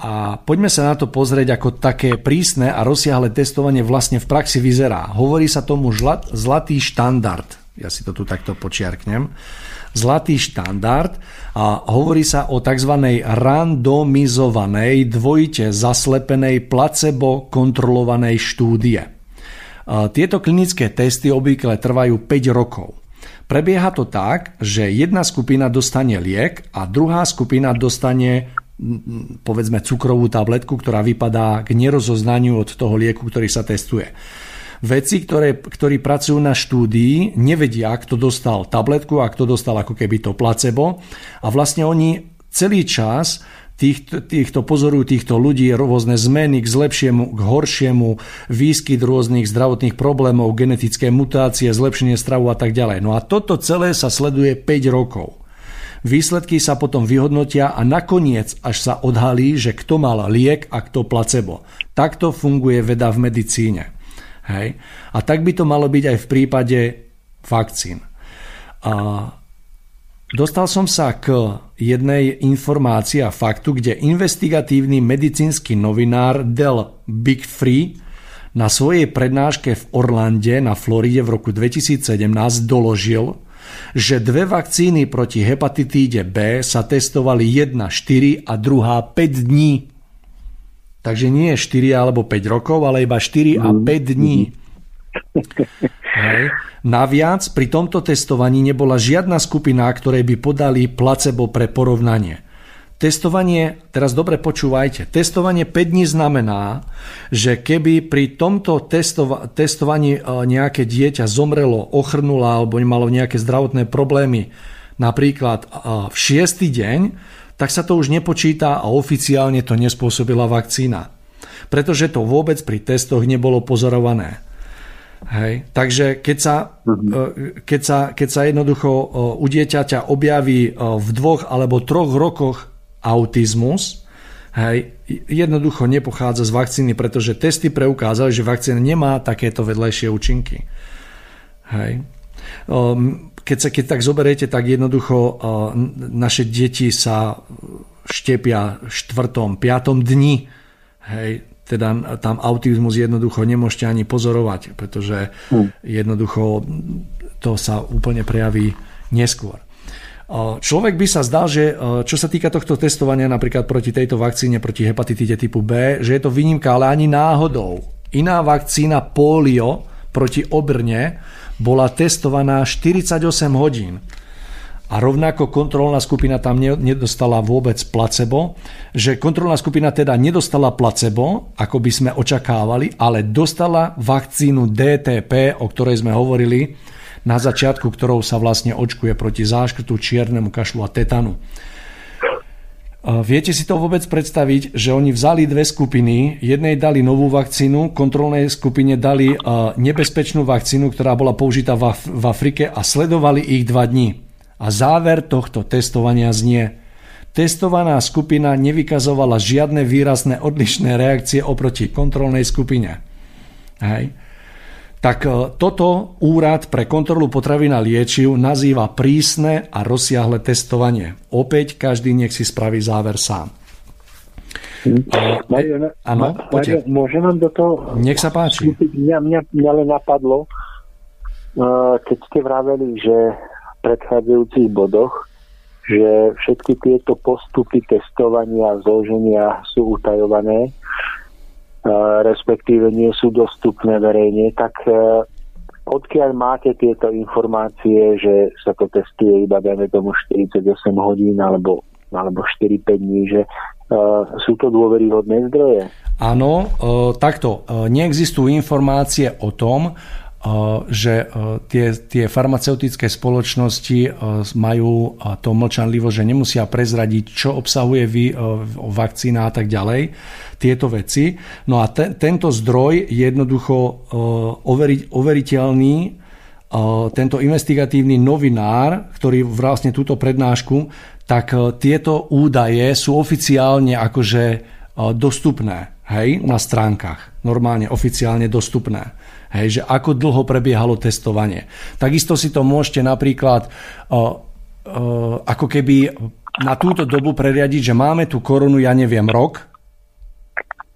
A poďme sa na to pozrieť, ako také prísne a rozsiahle testovanie vlastne v praxi vyzerá. Hovorí sa tomu žlat, zlatý štandard. Ja si to tu takto počiarknem. Zlatý štandard a hovorí sa o tzv. randomizovanej, dvojite zaslepenej placebo kontrolovanej štúdie. Tieto klinické testy obvykle trvajú 5 rokov. Prebieha to tak, že jedna skupina dostane liek a druhá skupina dostane povedzme cukrovú tabletku, ktorá vypadá k nerozoznaniu od toho lieku, ktorý sa testuje. Veci, ktoré, ktorí pracujú na štúdii, nevedia, kto dostal tabletku a kto dostal ako keby to placebo a vlastne oni celý čas týchto, týchto pozorujú týchto ľudí rôzne zmeny k zlepšiemu, k horšiemu, výskyt rôznych zdravotných problémov, genetické mutácie, zlepšenie stravu a tak ďalej. No a toto celé sa sleduje 5 rokov. Výsledky sa potom vyhodnotia a nakoniec až sa odhalí, že kto mal liek a kto placebo. Takto funguje veda v medicíne. Hej? A tak by to malo byť aj v prípade vakcín. A Dostal som sa k jednej informácii a faktu, kde investigatívny medicínsky novinár Del Big Free na svojej prednáške v Orlande na Floride v roku 2017 doložil, že dve vakcíny proti hepatitíde B sa testovali jedna 4 a druhá 5 dní. Takže nie 4 alebo 5 rokov, ale iba 4 a 5 dní. Hej. Naviac pri tomto testovaní nebola žiadna skupina, ktorej by podali placebo pre porovnanie. Testovanie, teraz dobre počúvajte, testovanie 5 dní znamená, že keby pri tomto testova- testovaní e, nejaké dieťa zomrelo, ochrnulo alebo malo nejaké zdravotné problémy, napríklad e, v 6. deň, tak sa to už nepočíta a oficiálne to nespôsobila vakcína. Pretože to vôbec pri testoch nebolo pozorované. Hej. Takže keď sa, uh-huh. keď, sa, keď sa jednoducho e, u dieťaťa objaví e, v dvoch alebo troch rokoch autizmus, hej, jednoducho nepochádza z vakcíny, pretože testy preukázali, že vakcína nemá takéto vedľajšie účinky. Hej. Keď sa keď tak zoberiete, tak jednoducho naše deti sa štepia štvrtom, piatom dni. Hej, teda tam autizmus jednoducho nemôžete ani pozorovať, pretože hm. jednoducho to sa úplne prejaví neskôr. Človek by sa zdal, že čo sa týka tohto testovania napríklad proti tejto vakcíne, proti hepatitide typu B, že je to výnimka, ale ani náhodou. Iná vakcína polio proti obrne bola testovaná 48 hodín a rovnako kontrolná skupina tam nedostala vôbec placebo, že kontrolná skupina teda nedostala placebo, ako by sme očakávali, ale dostala vakcínu DTP, o ktorej sme hovorili na začiatku, ktorou sa vlastne očkuje proti záškrtu, čiernemu kašlu a tetanu. Viete si to vôbec predstaviť, že oni vzali dve skupiny, jednej dali novú vakcínu, kontrolnej skupine dali nebezpečnú vakcínu, ktorá bola použitá v Afrike a sledovali ich dva dní. A záver tohto testovania znie Testovaná skupina nevykazovala žiadne výrazné odlišné reakcie oproti kontrolnej skupine. Hej. Tak e, toto úrad pre kontrolu potravina liečiv nazýva prísne a rozsiahle testovanie. Opäť každý nech si spraví záver sám. Mario, ano, Mario, môžem vám do toho... Nech sa páči. Mňa, mňa, mňa len napadlo, e, keď ste vraveli, že predchádzajúcich bodoch, že všetky tieto postupy testovania a zloženia sú utajované, respektíve nie sú dostupné verejne, tak e, odkiaľ máte tieto informácie, že sa to testuje iba, dajme tomu, 48 hodín alebo, alebo 4-5 dní, že uh, sú to dôveryhodné zdroje? Áno, uh, takto. Neexistujú informácie o tom, že tie, tie farmaceutické spoločnosti majú to mlčanlivo, že nemusia prezradiť, čo obsahuje vakcína a tak ďalej, tieto veci. No a te, tento zdroj je jednoducho overi, overiteľný, tento investigatívny novinár, ktorý vlastne túto prednášku, tak tieto údaje sú oficiálne akože dostupné hej, na stránkach. Normálne oficiálne dostupné. Hej, že ako dlho prebiehalo testovanie. Takisto si to môžete napríklad ako keby na túto dobu preriadiť, že máme tú korunu, ja neviem, rok,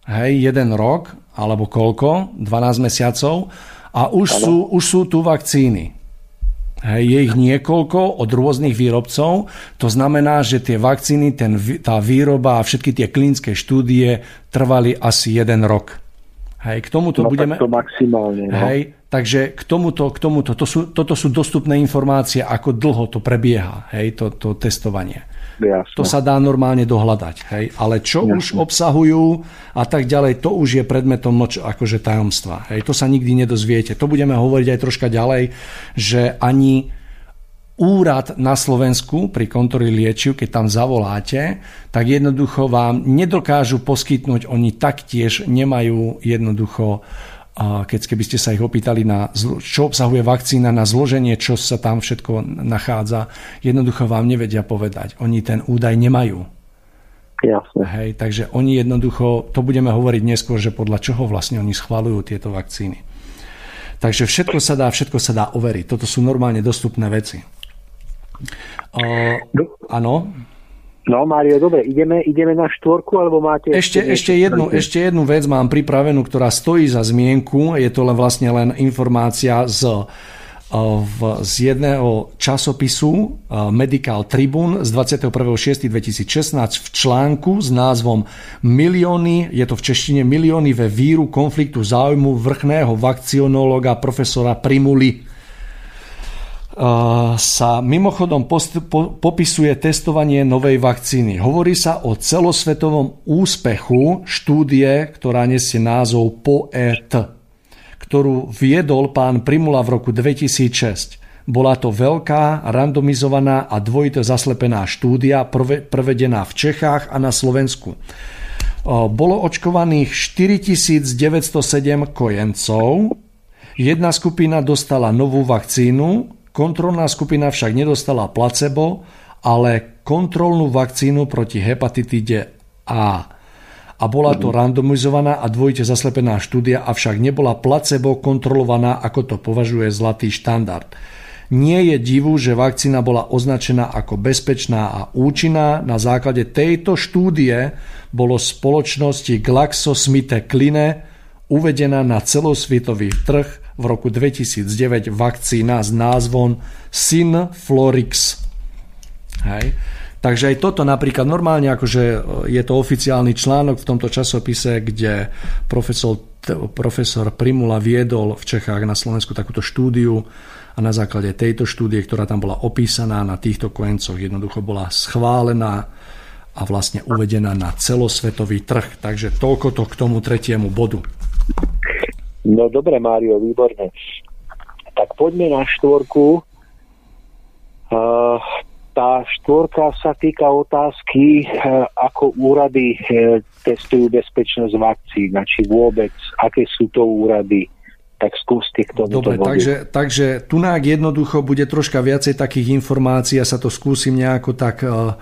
hej, jeden rok, alebo koľko, 12 mesiacov, a už sú, už sú tu vakcíny. Hej, je ich niekoľko od rôznych výrobcov. To znamená, že tie vakcíny, ten, tá výroba a všetky tie klinické štúdie trvali asi jeden rok. Hej, k tomuto no, budeme... to maximálne. No. Hej, takže k tomuto, k tomuto to sú, toto sú dostupné informácie, ako dlho to prebieha, hej, to, to testovanie. Jasne. To sa dá normálne dohľadať, hej, ale čo Jasne. už obsahujú a tak ďalej, to už je predmetom moč, akože tajomstva. Hej, to sa nikdy nedozviete. To budeme hovoriť aj troška ďalej, že ani úrad na Slovensku pri kontroli liečiv, keď tam zavoláte, tak jednoducho vám nedokážu poskytnúť, oni taktiež nemajú jednoducho keď keby ste sa ich opýtali, na, čo obsahuje vakcína, na zloženie, čo sa tam všetko nachádza, jednoducho vám nevedia povedať. Oni ten údaj nemajú. Jasne. Hej, takže oni jednoducho, to budeme hovoriť neskôr, že podľa čoho vlastne oni schvalujú tieto vakcíny. Takže všetko sa dá, všetko sa dá overiť. Toto sú normálne dostupné veci. Áno. Uh, No, Mário, dobre, ideme, ideme na štvorku, alebo máte... Ešte, ešte, jednu, ešte jednu vec mám pripravenú, ktorá stojí za zmienku. Je to len vlastne len informácia z, v, z jedného časopisu Medical Tribune z 21.6.2016 v článku s názvom Milióny, je to v češtine Milióny ve víru konfliktu záujmu vrchného vakcionológa profesora Primuly sa mimochodom popisuje testovanie novej vakcíny. Hovorí sa o celosvetovom úspechu štúdie, ktorá nesie názov POET, ktorú viedol pán Primula v roku 2006. Bola to veľká, randomizovaná a dvojito zaslepená štúdia prevedená v Čechách a na Slovensku. Bolo očkovaných 4907 kojencov, jedna skupina dostala novú vakcínu, Kontrolná skupina však nedostala placebo, ale kontrolnú vakcínu proti hepatitíde A. A bola to randomizovaná a dvojite zaslepená štúdia, avšak nebola placebo kontrolovaná, ako to považuje zlatý štandard. Nie je divu, že vakcína bola označená ako bezpečná a účinná. Na základe tejto štúdie bolo spoločnosti GlaxoSmithKline uvedená na celosvietový trh v roku 2009 vakcína s názvom Synflorix. Hej. Takže aj toto napríklad normálne, akože je to oficiálny článok v tomto časopise, kde profesor, profesor Primula viedol v Čechách na Slovensku takúto štúdiu a na základe tejto štúdie, ktorá tam bola opísaná na týchto kojencoch, jednoducho bola schválená a vlastne uvedená na celosvetový trh. Takže toľko to k tomu tretiemu bodu. No dobre, Mário, výborne. Tak poďme na štvorku. Uh, tá štvorka sa týka otázky, uh, ako úrady uh, testujú bezpečnosť vakcín, či vôbec, aké sú to úrady, tak skúste k tomu. Dobre, takže, takže tu jednoducho bude troška viacej takých informácií, ja sa to skúsim nejako tak uh,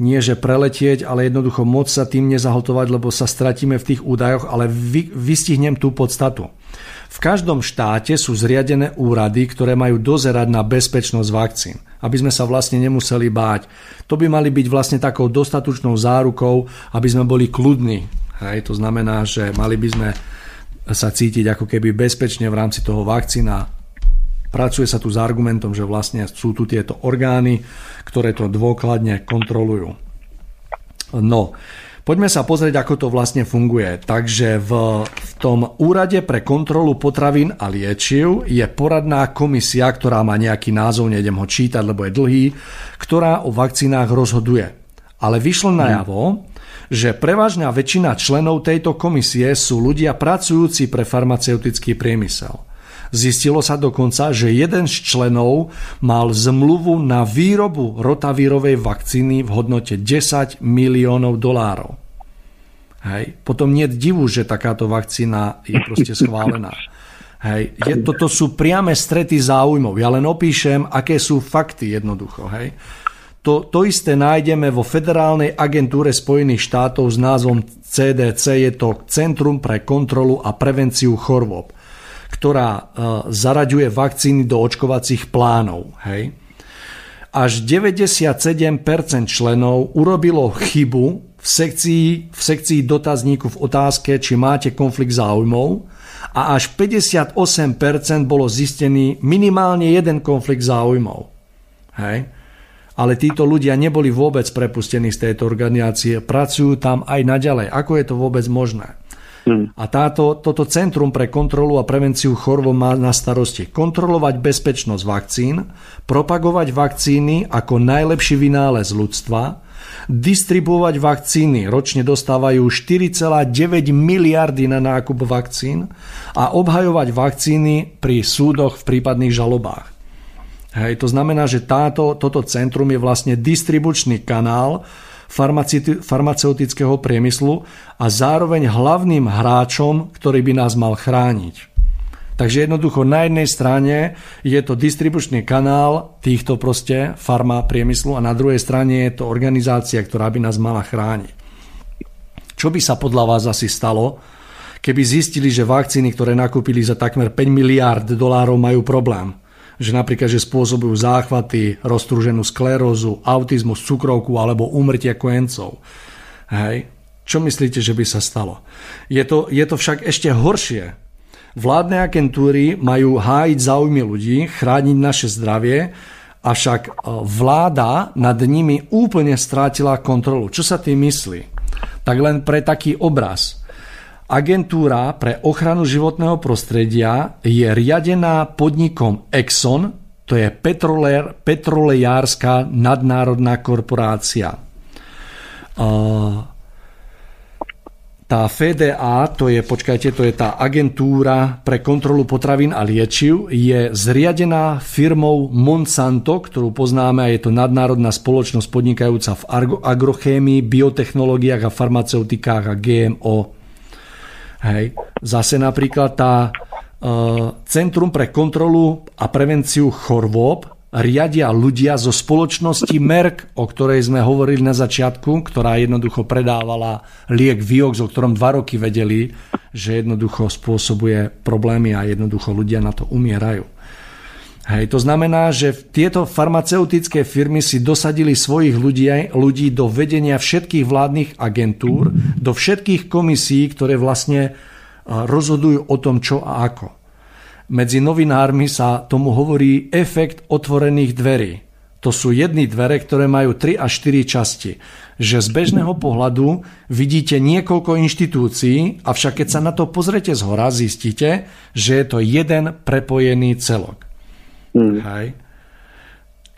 nie že preletieť, ale jednoducho moc sa tým nezahltovať, lebo sa stratíme v tých údajoch, ale vy, vystihnem tú podstatu. V každom štáte sú zriadené úrady, ktoré majú dozerať na bezpečnosť vakcín, aby sme sa vlastne nemuseli báť. To by mali byť vlastne takou dostatočnou zárukou, aby sme boli kľudní. Hej, to znamená, že mali by sme sa cítiť ako keby bezpečne v rámci toho vakcína Pracuje sa tu s argumentom, že vlastne sú tu tieto orgány, ktoré to dôkladne kontrolujú. No, poďme sa pozrieť, ako to vlastne funguje. Takže v, v tom úrade pre kontrolu potravín a liečiv je poradná komisia, ktorá má nejaký názov, nejdem ho čítať, lebo je dlhý, ktorá o vakcínách rozhoduje. Ale vyšlo najavo, že prevažná väčšina členov tejto komisie sú ľudia pracujúci pre farmaceutický priemysel. Zistilo sa dokonca, že jeden z členov mal zmluvu na výrobu rotavírovej vakcíny v hodnote 10 miliónov dolárov. Hej. Potom nie je divu, že takáto vakcína je proste schválená. Hej. Je, toto sú priame strety záujmov. Ja len opíšem, aké sú fakty jednoducho. Hej. To, to isté nájdeme vo Federálnej agentúre Spojených štátov s názvom CDC. Je to Centrum pre kontrolu a prevenciu chorôb ktorá e, zaraďuje vakcíny do očkovacích plánov. Hej. Až 97% členov urobilo chybu v sekcii, v sekcii dotazníku v otázke, či máte konflikt záujmov a až 58% bolo zistený minimálne jeden konflikt záujmov. Hej. Ale títo ľudia neboli vôbec prepustení z tejto organizácie, pracujú tam aj naďalej. Ako je to vôbec možné? Hmm. A táto, toto Centrum pre kontrolu a prevenciu chorôb má na starosti kontrolovať bezpečnosť vakcín, propagovať vakcíny ako najlepší vynález ľudstva, distribuovať vakcíny, ročne dostávajú 4,9 miliardy na nákup vakcín a obhajovať vakcíny pri súdoch v prípadných žalobách. Hej, to znamená, že táto, toto centrum je vlastne distribučný kanál farmaceutického priemyslu a zároveň hlavným hráčom, ktorý by nás mal chrániť. Takže jednoducho na jednej strane je to distribučný kanál týchto proste farma priemyslu a na druhej strane je to organizácia, ktorá by nás mala chrániť. Čo by sa podľa vás asi stalo, keby zistili, že vakcíny, ktoré nakúpili za takmer 5 miliárd dolárov majú problém? Že napríklad, že spôsobujú záchvaty, roztrúženú sklerózu, autizmus, cukrovku alebo úmrtie kojencov. Hej. Čo myslíte, že by sa stalo? Je to, je to však ešte horšie. Vládne agentúry majú hájiť záujmy ľudí, chrániť naše zdravie, avšak e, vláda nad nimi úplne strátila kontrolu. Čo sa tým myslí? Tak len pre taký obraz – Agentúra pre ochranu životného prostredia je riadená podnikom Exxon, to je petrolejárska nadnárodná korporácia. Tá FDA, to je, počkajte, to je tá agentúra pre kontrolu potravín a liečiv, je zriadená firmou Monsanto, ktorú poznáme a je to nadnárodná spoločnosť podnikajúca v agrochémii, biotechnológiách a farmaceutikách a GMO. Hej. Zase napríklad tá uh, Centrum pre kontrolu a prevenciu chorôb riadia ľudia zo spoločnosti Merck, o ktorej sme hovorili na začiatku, ktorá jednoducho predávala liek Viox, o ktorom dva roky vedeli, že jednoducho spôsobuje problémy a jednoducho ľudia na to umierajú. Hej, to znamená, že tieto farmaceutické firmy si dosadili svojich ľudí, ľudí do vedenia všetkých vládnych agentúr, do všetkých komisí, ktoré vlastne rozhodujú o tom, čo a ako. Medzi novinármi sa tomu hovorí efekt otvorených dverí. To sú jedny dvere, ktoré majú 3 až 4 časti. Že z bežného pohľadu vidíte niekoľko inštitúcií, avšak keď sa na to pozrete z hora, zistíte, že je to jeden prepojený celok. Mm. Hej.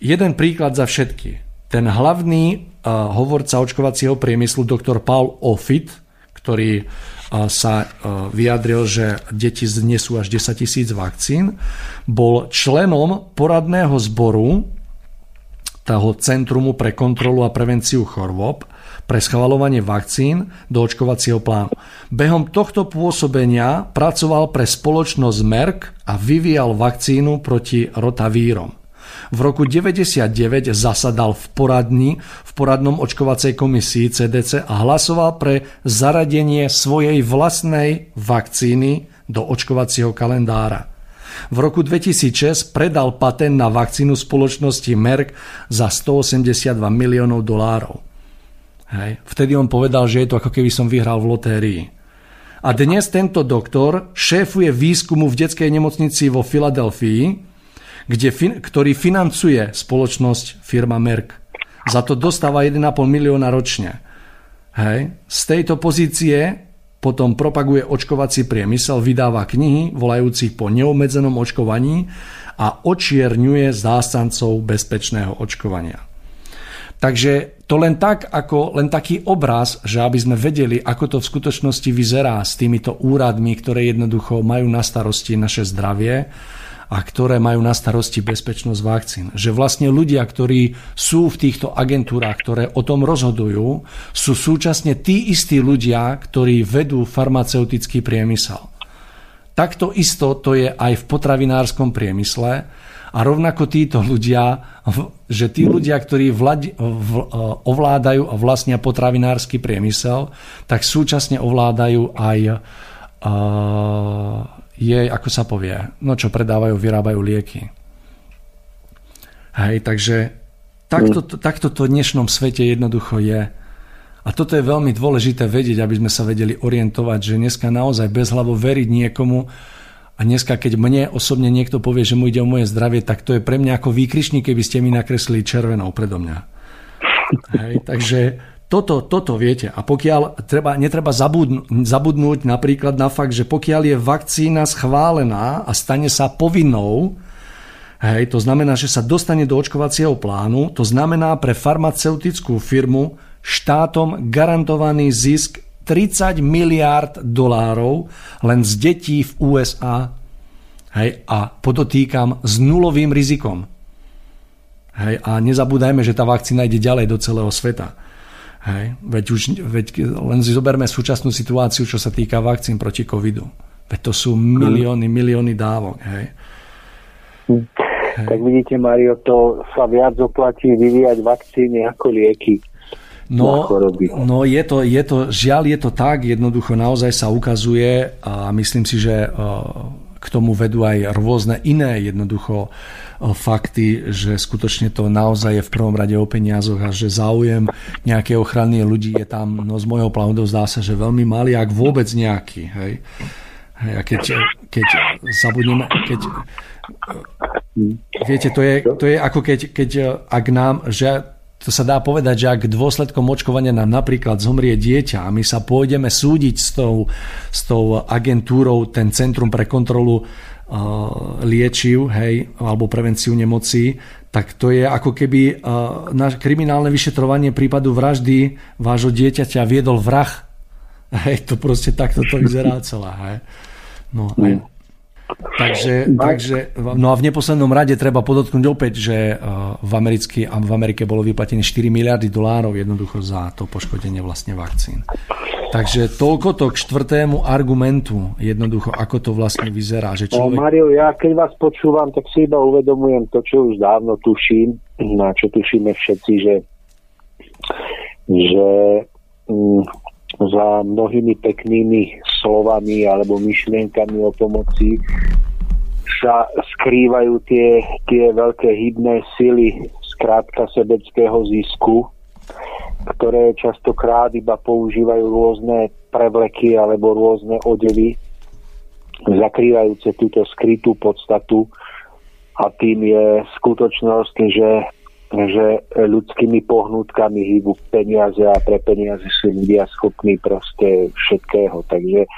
Jeden príklad za všetky. Ten hlavný uh, hovorca očkovacieho priemyslu, doktor Paul Offit, ktorý uh, sa uh, vyjadril, že deti znesú až 10 tisíc vakcín, bol členom poradného zboru toho Centrumu pre kontrolu a prevenciu chorôb pre schvalovanie vakcín do očkovacieho plánu. Behom tohto pôsobenia pracoval pre spoločnosť Merck a vyvíjal vakcínu proti rotavírom. V roku 99 zasadal v poradni v poradnom očkovacej komisii CDC a hlasoval pre zaradenie svojej vlastnej vakcíny do očkovacieho kalendára. V roku 2006 predal patent na vakcínu spoločnosti Merck za 182 miliónov dolárov. Hej. Vtedy on povedal, že je to ako keby som vyhral v lotérii. A dnes tento doktor šéfuje výskumu v detskej nemocnici vo Filadelfii, kde, ktorý financuje spoločnosť firma Merck. Za to dostáva 1,5 milióna ročne. Hej. Z tejto pozície potom propaguje očkovací priemysel, vydáva knihy volajúcich po neobmedzenom očkovaní a očierňuje zástancov bezpečného očkovania. Takže to len tak, ako len taký obraz, že aby sme vedeli, ako to v skutočnosti vyzerá s týmito úradmi, ktoré jednoducho majú na starosti naše zdravie a ktoré majú na starosti bezpečnosť vakcín. Že vlastne ľudia, ktorí sú v týchto agentúrach, ktoré o tom rozhodujú, sú súčasne tí istí ľudia, ktorí vedú farmaceutický priemysel. Takto isto to je aj v potravinárskom priemysle, a rovnako títo ľudia, že tí ľudia, ktorí vlad, v, ovládajú a vlastnia potravinársky priemysel, tak súčasne ovládajú aj uh, je, ako sa povie, no čo predávajú, vyrábajú lieky. Hej, takže takto, takto to v dnešnom svete jednoducho je. A toto je veľmi dôležité vedieť, aby sme sa vedeli orientovať, že dneska naozaj bezhlavo veriť niekomu, a dneska, keď mne osobne niekto povie, že mu ide o moje zdravie, tak to je pre mňa ako výkričník, keby ste mi nakreslili červenou predo mňa. Hej, takže toto, toto viete. A pokiaľ treba, netreba zabudnúť, zabudnúť napríklad na fakt, že pokiaľ je vakcína schválená a stane sa povinnou, hej, to znamená, že sa dostane do očkovacieho plánu, to znamená pre farmaceutickú firmu štátom garantovaný zisk 30 miliárd dolárov len z detí v USA. Hej, a podotýkam s nulovým rizikom. Hej? A nezabúdajme, že tá vakcína ide ďalej do celého sveta. Hej? Veď, už, veď len si zoberme súčasnú situáciu, čo sa týka vakcín proti covidu. Veď to sú milióny, milióny dávok. Hej? Hm. Hej. Tak vidíte, Mario, to sa viac oplatí vyvíjať vakcíny ako lieky. No, no je, to, je to, žiaľ je to tak, jednoducho naozaj sa ukazuje a myslím si, že k tomu vedú aj rôzne iné jednoducho fakty, že skutočne to naozaj je v prvom rade o peniazoch a že záujem nejaké ochrany ľudí je tam, no z môjho plánu zdá sa, že veľmi malý, ak vôbec nejaký. Hej. Hej, a keď, keď zabudneme, keď viete, to je, to je ako keď, keď ak nám, že to sa dá povedať, že ak dôsledkom očkovania nám napríklad zomrie dieťa a my sa pôjdeme súdiť s tou, s tou agentúrou, ten Centrum pre kontrolu uh, liečiv, hej, alebo prevenciu nemocí, tak to je ako keby uh, na kriminálne vyšetrovanie prípadu vraždy vášho dieťaťa viedol vrah. Hej, to proste takto to vyzerá celá. Hej. No, hej. Takže, takže, no a v neposlednom rade treba podotknúť opäť, že eh, v, Americky, v Amerike bolo vyplatené 4 miliardy dolárov jednoducho za to poškodenie vlastne vakcín. Takže toľko to k štvrtému argumentu, jednoducho, ako to vlastne vyzerá. Že človek... No, Mario, ja keď vás počúvam, tak si iba uvedomujem to, čo už dávno tuším, na čo tušíme všetci, že, že mm, za mnohými peknými slovami alebo myšlienkami o pomoci sa skrývajú tie, tie veľké hybné sily skrátka sebeckého zisku, ktoré častokrát iba používajú rôzne prevleky alebo rôzne odevy, zakrývajúce túto skrytú podstatu a tým je skutočnosť, že že ľudskými pohnutkami hýbu peniaze a pre peniaze sú ľudia schopní proste všetkého. Takže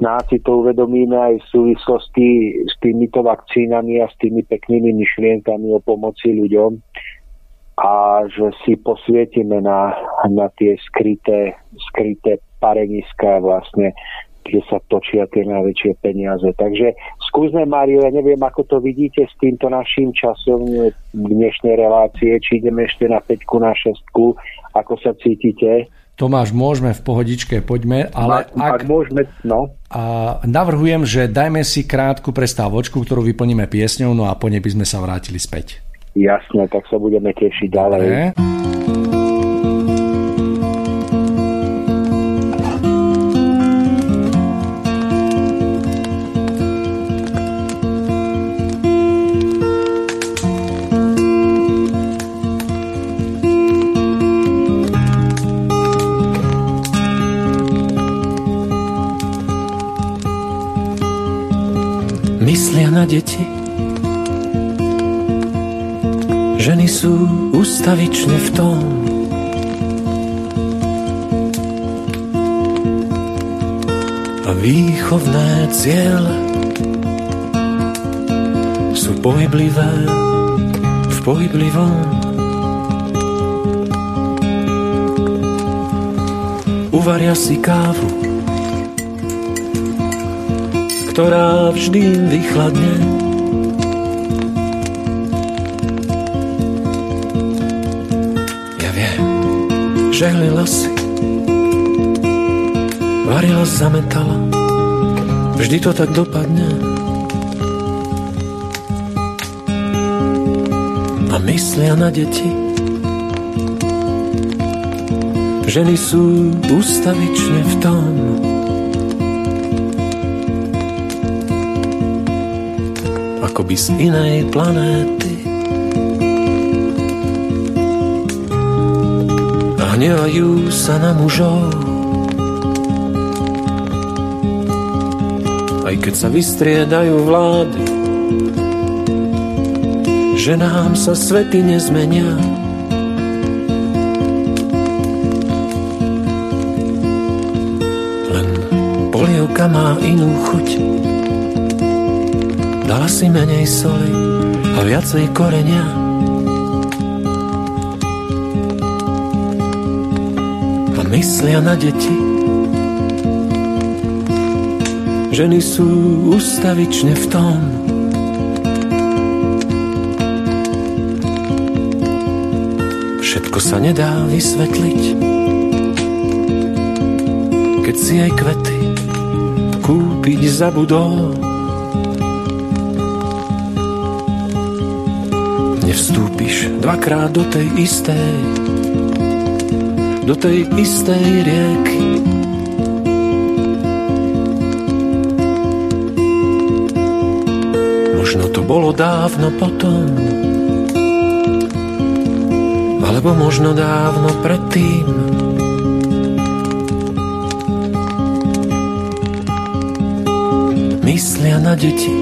snáď si to uvedomíme aj v súvislosti s týmito vakcínami a s tými peknými myšlienkami o pomoci ľuďom a že si posvietime na, na tie skryté, skryté pareniska vlastne kde sa točia tie najväčšie peniaze. Takže skúsme, Mário, ja neviem, ako to vidíte s týmto našim časom dnešnej relácie, či ideme ešte na 5 na 6, ako sa cítite? Tomáš, môžeme v pohodičke, poďme, ale ak, ak môžeme, no. A navrhujem, že dajme si krátku prestávočku, ktorú vyplníme piesňou, no a po nej by sme sa vrátili späť. Jasné, tak sa budeme tešiť ďalej. Dobre. Myslia na deti. Ženy sú ustavične v tom, a výchovné ciele sú pohyblivé v pohyblivom. Uvaria si kávu ktorá vždy vychladne. Ja viem, žehlila si, varila, zametala, vždy to tak dopadne. A myslia na deti, ženy sú ustavične v tom, akoby z inej planéty. A hnevajú sa na mužov, aj keď sa vystriedajú vlády, že nám sa svety nezmenia. Polievka má inú chuť Dala si menej soli a viacej korenia. A myslia na deti. Ženy sú ustavične v tom, Všetko sa nedá vysvetliť, keď si aj kvety kúpiť zabudol. Nevstúpiš dvakrát do tej istej, do tej istej rieky. Možno to bolo dávno potom, alebo možno dávno predtým. Myslia na deti,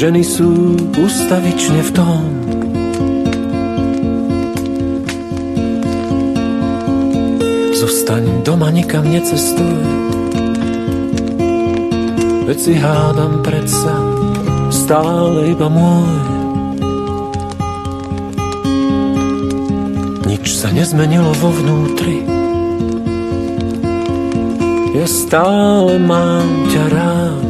ženy sú ustavične v tom. Zostaň doma, nikam necestuj, veď si hádam predsa stále iba môj. sa nezmenilo vo vnútri. Ja stále mám ťa rád.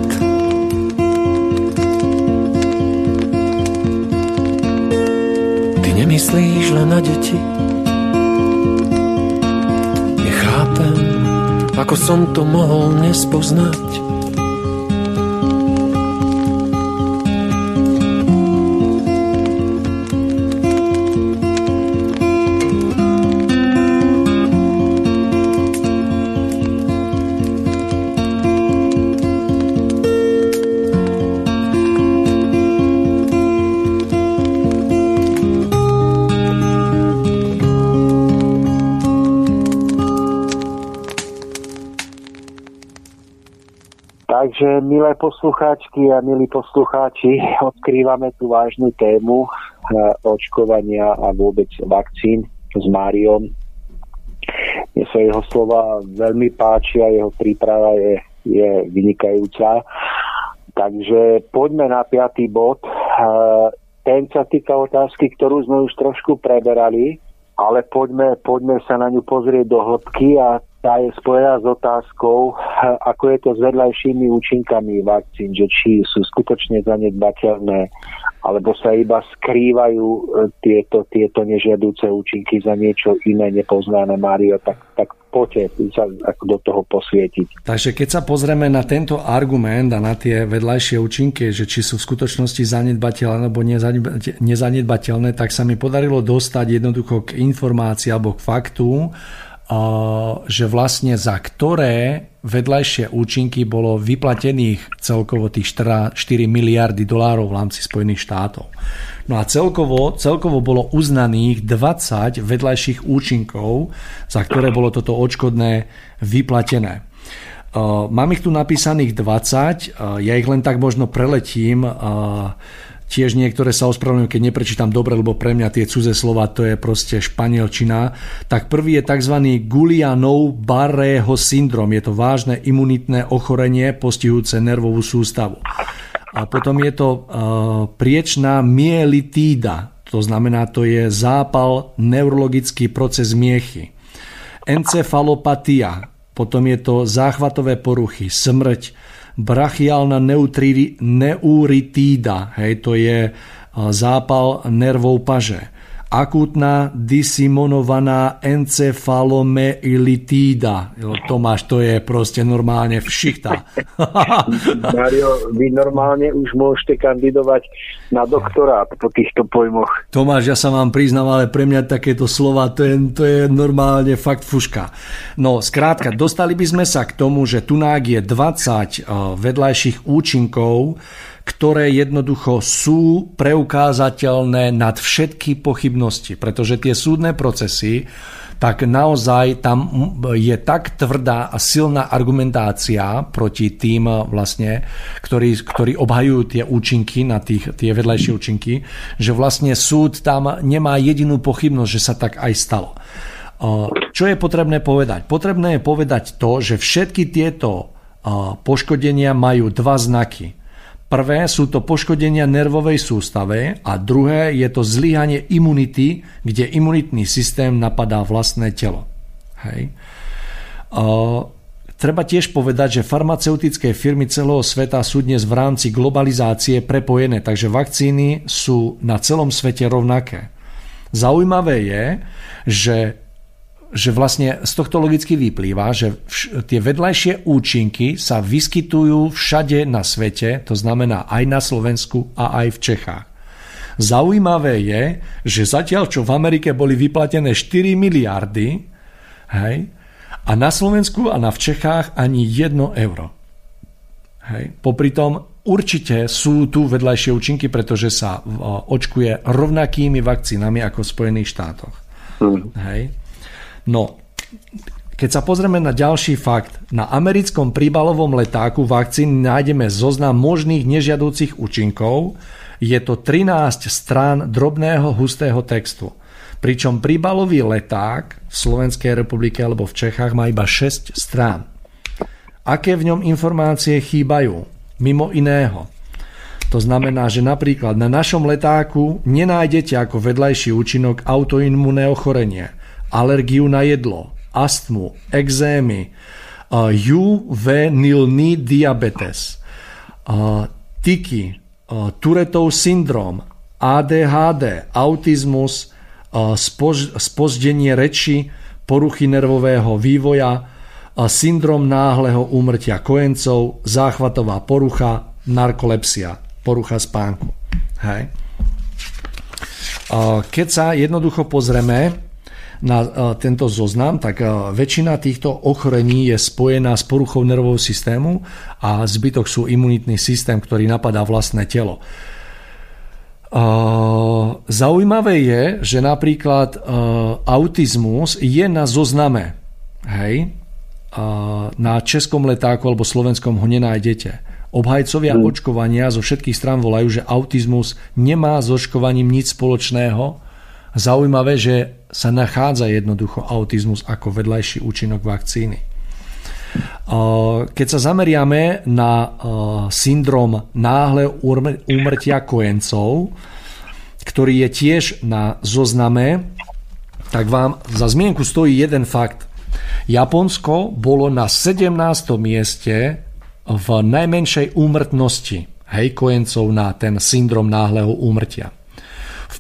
Ty nemyslíš len na deti. Nechápem, ako som to mohol nespoznať. Takže, milé poslucháčky a milí poslucháči, odkrývame tú vážnu tému eh, očkovania a vôbec vakcín s Máriom. Mne sa jeho slova veľmi páčia, jeho príprava je, je vynikajúca. Takže poďme na piatý bod. Eh, ten sa týka otázky, ktorú sme už trošku preberali, ale poďme, poďme sa na ňu pozrieť do hĺbky a tá je spojená s otázkou, ako je to s vedľajšími účinkami vakcín, že či sú skutočne zanedbateľné, alebo sa iba skrývajú e, tieto, tieto nežiadúce účinky za niečo iné nepoznané, Mário, tak, tak poďte sa ako do toho posvietiť. Takže keď sa pozrieme na tento argument a na tie vedľajšie účinky, že či sú v skutočnosti zanedbateľné alebo nezanedbateľné, tak sa mi podarilo dostať jednoducho k informácii alebo k faktu, že vlastne za ktoré vedľajšie účinky bolo vyplatených celkovo tých 4, miliardy dolárov v rámci Spojených štátov. No a celkovo, celkovo bolo uznaných 20 vedľajších účinkov, za ktoré bolo toto odškodné vyplatené. Mám ich tu napísaných 20, ja ich len tak možno preletím. Tiež niektoré sa ospravedlňujú, keď neprečítam dobre, lebo pre mňa tie cudzé slova to je proste španielčina. Tak prvý je tzv. Gulianov Barrého syndrom. Je to vážne imunitné ochorenie postihujúce nervovú sústavu. A potom je to uh, priečná mielitída. To znamená, to je zápal, neurologický proces miechy. Encefalopatia, potom je to záchvatové poruchy, smrť, brachiálna neuritída, hej, to je zápal nervov paže akútna disimonovaná encefalomeilitída. Tomáš, to je proste normálne všichta. Mario, vy normálne už môžete kandidovať na doktorát po týchto pojmoch. Tomáš, ja sa vám priznám, ale pre mňa takéto slova, to je, to je normálne fakt fuška. No, skrátka, dostali by sme sa k tomu, že tunák je 20 vedľajších účinkov, ktoré jednoducho sú preukázateľné nad všetky pochybnosti, pretože tie súdne procesy tak naozaj tam je tak tvrdá a silná argumentácia proti tým vlastne, ktorí, ktorí obhajujú tie účinky na tých, tie vedľajšie účinky, že vlastne súd tam nemá jedinú pochybnosť, že sa tak aj stalo. Čo je potrebné povedať? Potrebné je povedať to, že všetky tieto poškodenia majú dva znaky. Prvé sú to poškodenia nervovej sústave a druhé je to zlyhanie imunity, kde imunitný systém napadá vlastné telo. Hej. Treba tiež povedať, že farmaceutické firmy celého sveta sú dnes v rámci globalizácie prepojené, takže vakcíny sú na celom svete rovnaké. Zaujímavé je, že, že vlastne z tohto logicky vyplýva, že vš- tie vedľajšie účinky sa vyskytujú všade na svete, to znamená aj na Slovensku a aj v Čechách. Zaujímavé je, že zatiaľ čo v Amerike boli vyplatené 4 miliardy, hej, a na Slovensku a na v Čechách ani 1 euro. Hej. Popri tom určite sú tu vedľajšie účinky, pretože sa očkuje rovnakými vakcínami ako v Spojených štátoch. Mm. Hej. No, keď sa pozrieme na ďalší fakt, na americkom príbalovom letáku vakcín nájdeme zoznam možných nežiadúcich účinkov. Je to 13 strán drobného hustého textu. Pričom príbalový leták v Slovenskej republike alebo v Čechách má iba 6 strán. Aké v ňom informácie chýbajú? Mimo iného. To znamená, že napríklad na našom letáku nenájdete ako vedľajší účinok autoimunné ochorenie, alergiu na jedlo, astmu, exémy, juvenilný diabetes, tyky, Turetov syndrom, ADHD, autizmus, spož, spozdenie reči, poruchy nervového vývoja, syndrom náhleho úmrtia kojencov, záchvatová porucha, narkolepsia, porucha spánku. Hej. Keď sa jednoducho pozrieme na tento zoznam, tak väčšina týchto ochorení je spojená s poruchou nervového systému a zbytok sú imunitný systém, ktorý napadá vlastné telo. Uh, zaujímavé je, že napríklad autizmus je na zozname. Hej? Na českom letáku alebo slovenskom ho nenájdete. Obhajcovia mm. očkovania zo všetkých strán volajú, že autizmus nemá s očkovaním nič spoločného. Zaujímavé, že sa nachádza jednoducho autizmus ako vedľajší účinok vakcíny. Keď sa zameriame na syndrom náhle úmrtia kojencov, ktorý je tiež na zozname, tak vám za zmienku stojí jeden fakt. Japonsko bolo na 17. mieste v najmenšej úmrtnosti hej, kojencov na ten syndrom náhleho úmrtia.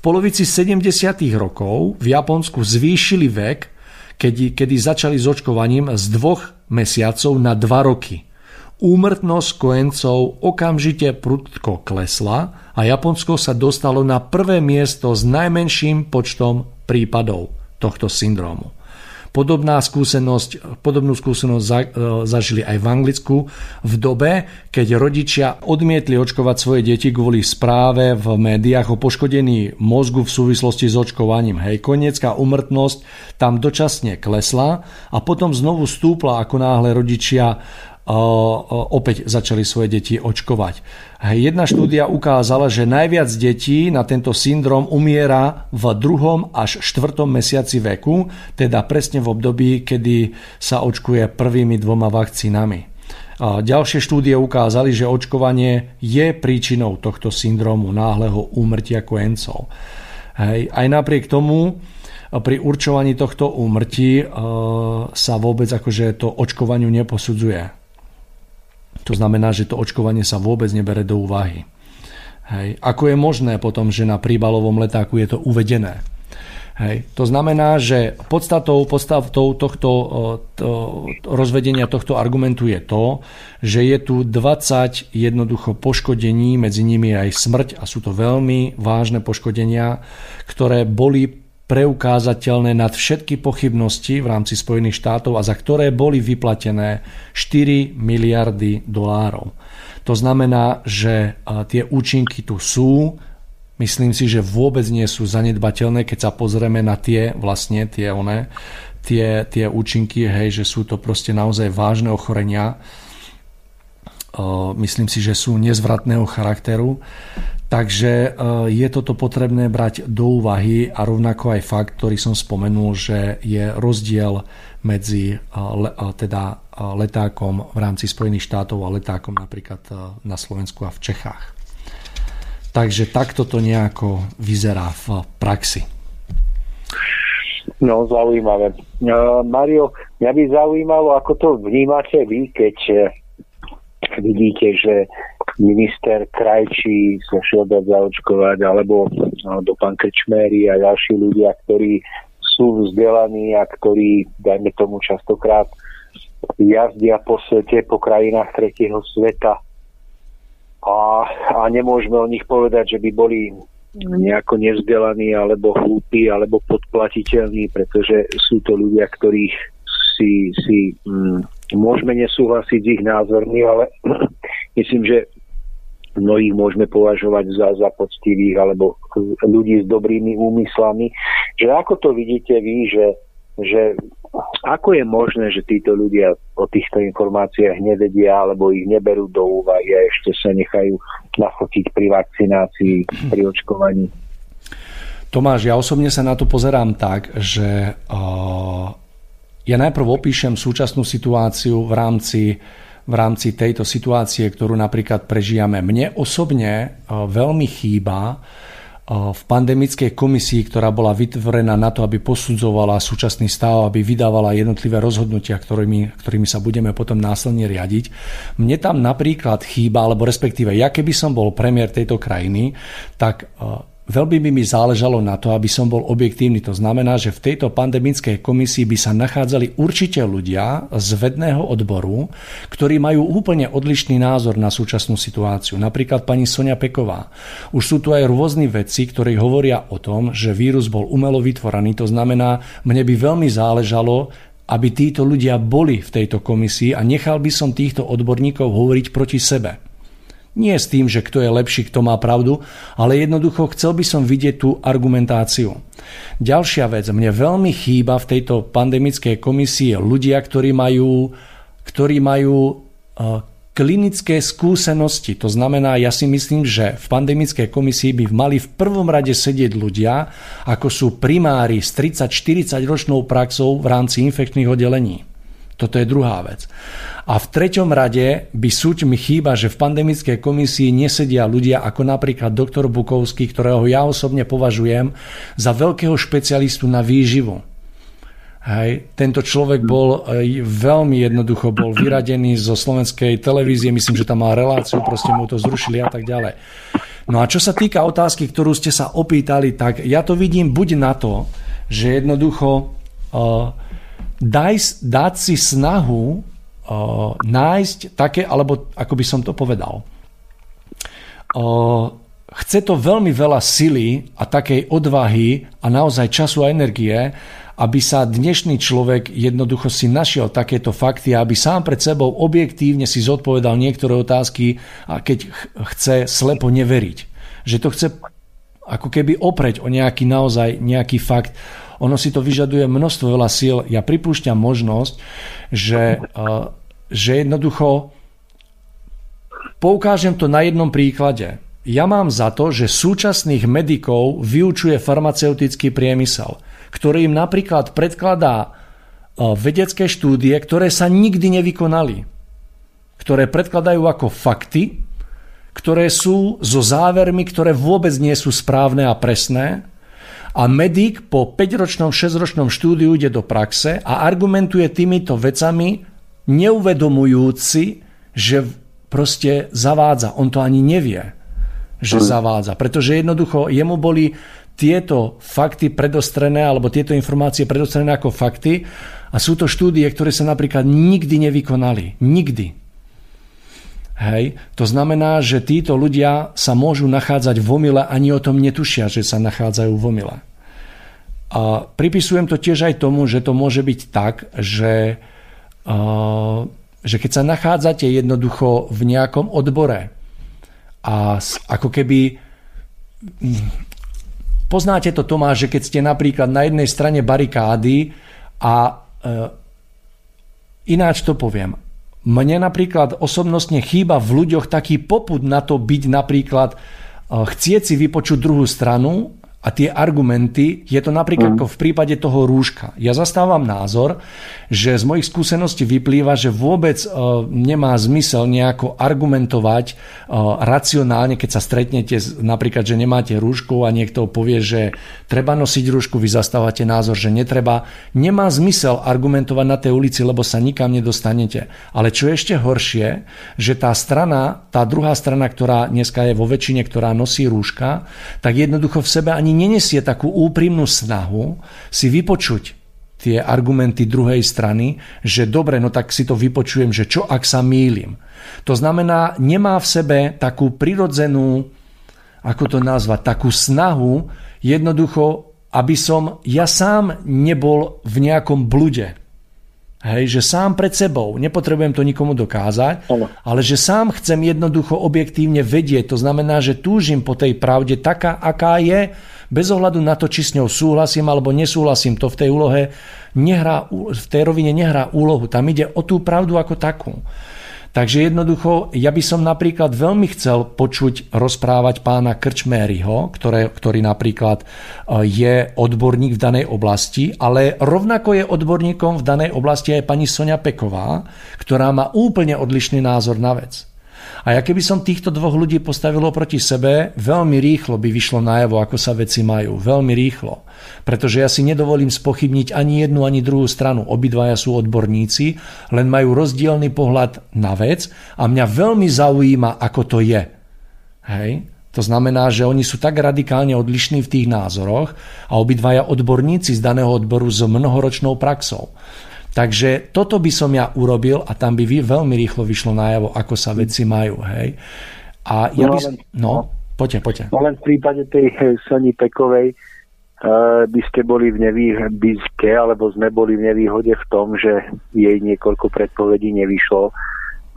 Polovici 70. rokov v Japonsku zvýšili vek, kedy, kedy začali s očkovaním z dvoch mesiacov na 2 roky. Úmrtnosť kojencov okamžite prudko klesla a Japonsko sa dostalo na prvé miesto s najmenším počtom prípadov tohto syndrómu. Podobná skúsenosť, podobnú skúsenosť za, e, zažili aj v Anglicku v dobe, keď rodičia odmietli očkovať svoje deti kvôli správe v médiách o poškodení mozgu v súvislosti s očkovaním. Hej, koniecká umrtnosť tam dočasne klesla a potom znovu stúpla, ako náhle rodičia opäť začali svoje deti očkovať. Jedna štúdia ukázala, že najviac detí na tento syndrom umiera v druhom až štvrtom mesiaci veku, teda presne v období, kedy sa očkuje prvými dvoma vakcínami. Ďalšie štúdie ukázali, že očkovanie je príčinou tohto syndromu náhleho úmrtia kojencov. Aj napriek tomu pri určovaní tohto úmrtí sa vôbec akože to očkovaniu neposudzuje. To znamená, že to očkovanie sa vôbec nebere do úvahy. Hej. Ako je možné potom, že na príbalovom letáku je to uvedené? Hej. To znamená, že podstatou, podstatou tohto to, rozvedenia tohto argumentu je to, že je tu 20 jednoducho poškodení, medzi nimi aj smrť a sú to veľmi vážne poškodenia, ktoré boli preukázateľné nad všetky pochybnosti v rámci Spojených štátov a za ktoré boli vyplatené 4 miliardy dolárov. To znamená, že tie účinky tu sú, myslím si, že vôbec nie sú zanedbateľné, keď sa pozrieme na tie vlastne tie one, tie, tie účinky, hej, že sú to proste naozaj vážne ochorenia. Myslím si, že sú nezvratného charakteru. Takže e, je toto potrebné brať do úvahy a rovnako aj fakt, ktorý som spomenul, že je rozdiel medzi e, teda letákom v rámci Spojených štátov a letákom napríklad e, na Slovensku a v Čechách. Takže takto to nejako vyzerá v praxi. No, zaujímavé. Mario, mňa by zaujímalo, ako to vnímate vy, keď vidíte, že minister Krajčí sa šiel dať zaočkovať, alebo no, do pán Krčmery a ďalší ľudia, ktorí sú vzdelaní a ktorí, dajme tomu častokrát, jazdia po svete, po krajinách tretieho sveta. A, a nemôžeme o nich povedať, že by boli nejako nevzdelaní alebo hlúpi alebo podplatiteľní, pretože sú to ľudia, ktorých si, si mm, môžeme nesúhlasiť s ich názormi, ale myslím, že mnohých môžeme považovať za, za poctivých alebo ľudí s dobrými úmyslami. Že ako to vidíte vy, že, že ako je možné, že títo ľudia o týchto informáciách nevedia alebo ich neberú do úvahy a ešte sa nechajú nafotiť pri vakcinácii, pri očkovaní? Tomáš, ja osobne sa na to pozerám tak, že uh, ja najprv opíšem súčasnú situáciu v rámci, v rámci tejto situácie, ktorú napríklad prežijame. Mne osobne uh, veľmi chýba uh, v pandemickej komisii, ktorá bola vytvorená na to, aby posudzovala súčasný stav, aby vydávala jednotlivé rozhodnutia, ktorými, ktorými sa budeme potom následne riadiť. Mne tam napríklad chýba, alebo respektíve ja keby som bol premiér tejto krajiny, tak Veľmi by mi záležalo na to, aby som bol objektívny. To znamená, že v tejto pandemickej komisii by sa nachádzali určite ľudia z vedného odboru, ktorí majú úplne odlišný názor na súčasnú situáciu. Napríklad pani Sonia Peková. Už sú tu aj rôzni vedci, ktorí hovoria o tom, že vírus bol umelo vytvorený. To znamená, mne by veľmi záležalo, aby títo ľudia boli v tejto komisii a nechal by som týchto odborníkov hovoriť proti sebe. Nie s tým, že kto je lepší, kto má pravdu, ale jednoducho chcel by som vidieť tú argumentáciu. Ďalšia vec, mne veľmi chýba v tejto pandemickej komisii ľudia, ktorí majú, ktorí majú uh, klinické skúsenosti. To znamená, ja si myslím, že v pandemickej komisii by mali v prvom rade sedieť ľudia, ako sú primári s 30-40 ročnou praxou v rámci infekčných oddelení. Toto je druhá vec. A v treťom rade by súť mi chýba, že v pandemickej komisii nesedia ľudia ako napríklad doktor Bukovský, ktorého ja osobne považujem za veľkého špecialistu na výživu. Hej. Tento človek bol e, veľmi jednoducho bol vyradený zo slovenskej televízie, myslím, že tam mal reláciu, proste mu to zrušili a tak ďalej. No a čo sa týka otázky, ktorú ste sa opýtali, tak ja to vidím buď na to, že jednoducho uh, daj, dať si snahu uh, nájsť také, alebo ako by som to povedal, uh, chce to veľmi veľa sily a takej odvahy a naozaj času a energie, aby sa dnešný človek jednoducho si našiel takéto fakty aby sám pred sebou objektívne si zodpovedal niektoré otázky a keď chce slepo neveriť. Že to chce ako keby opreť o nejaký naozaj nejaký fakt ono si to vyžaduje množstvo veľa síl. Ja pripúšťam možnosť, že, eh, že jednoducho poukážem to na jednom príklade. Ja mám za to, že súčasných medikov vyučuje farmaceutický priemysel, ktorý im napríklad predkladá eh, vedecké štúdie, ktoré sa nikdy nevykonali, ktoré predkladajú ako fakty, ktoré sú so závermi, ktoré vôbec nie sú správne a presné a medic po 5-ročnom, 6-ročnom štúdiu ide do praxe a argumentuje týmito vecami, neuvedomujúci, že proste zavádza. On to ani nevie, že mm. zavádza. Pretože jednoducho jemu boli tieto fakty predostrené, alebo tieto informácie predostrené ako fakty a sú to štúdie, ktoré sa napríklad nikdy nevykonali. Nikdy. Hej. To znamená, že títo ľudia sa môžu nachádzať v omyle, ani o tom netušia, že sa nachádzajú v omyle. A pripisujem to tiež aj tomu, že to môže byť tak, že, že keď sa nachádzate jednoducho v nejakom odbore a ako keby poznáte to Tomáš, že keď ste napríklad na jednej strane barikády a uh, ináč to poviem, mne napríklad osobnostne chýba v ľuďoch taký poput na to byť napríklad, eh, chcieť si vypočuť druhú stranu a tie argumenty, je to napríklad mm. ako v prípade toho rúška. Ja zastávam názor, že z mojich skúseností vyplýva, že vôbec uh, nemá zmysel nejako argumentovať uh, racionálne, keď sa stretnete napríklad, že nemáte rúšku a niekto povie, že treba nosiť rúšku, vy zastávate názor, že netreba. Nemá zmysel argumentovať na tej ulici, lebo sa nikam nedostanete. Ale čo je ešte horšie, že tá strana, tá druhá strana, ktorá dneska je vo väčšine, ktorá nosí rúška, tak jednoducho v sebe ani ani nenesie takú úprimnú snahu si vypočuť tie argumenty druhej strany, že dobre, no tak si to vypočujem, že čo ak sa mýlim. To znamená, nemá v sebe takú prirodzenú, ako to nazvať, takú snahu, jednoducho, aby som ja sám nebol v nejakom blude. Hej, že sám pred sebou, nepotrebujem to nikomu dokázať, ale že sám chcem jednoducho objektívne vedieť. To znamená, že túžim po tej pravde taká, aká je, bez ohľadu na to, či s ňou súhlasím alebo nesúhlasím, to v tej úlohe nehrá, v tej rovine nehrá úlohu. Tam ide o tú pravdu ako takú. Takže jednoducho, ja by som napríklad veľmi chcel počuť rozprávať pána Krčméryho, ktoré, ktorý napríklad e, je odborník v danej oblasti, ale rovnako je odborníkom v danej oblasti aj pani Sonia Peková, ktorá má úplne odlišný názor na vec. A ja keby som týchto dvoch ľudí postavilo proti sebe, veľmi rýchlo by vyšlo najavo, ako sa veci majú. Veľmi rýchlo. Pretože ja si nedovolím spochybniť ani jednu, ani druhú stranu. Obidvaja sú odborníci, len majú rozdielny pohľad na vec a mňa veľmi zaujíma, ako to je. Hej? To znamená, že oni sú tak radikálne odlišní v tých názoroch a obidvaja odborníci z daného odboru s mnohoročnou praxou. Takže toto by som ja urobil a tam by veľmi rýchlo vyšlo najavo, ako sa veci majú. Hej. A ja no, by... Len, no, poďte, poďte. No len v prípade tej Soni Pekovej uh, by ste boli v nevýhode, alebo sme boli v nevýhode v tom, že jej niekoľko predpovedí nevyšlo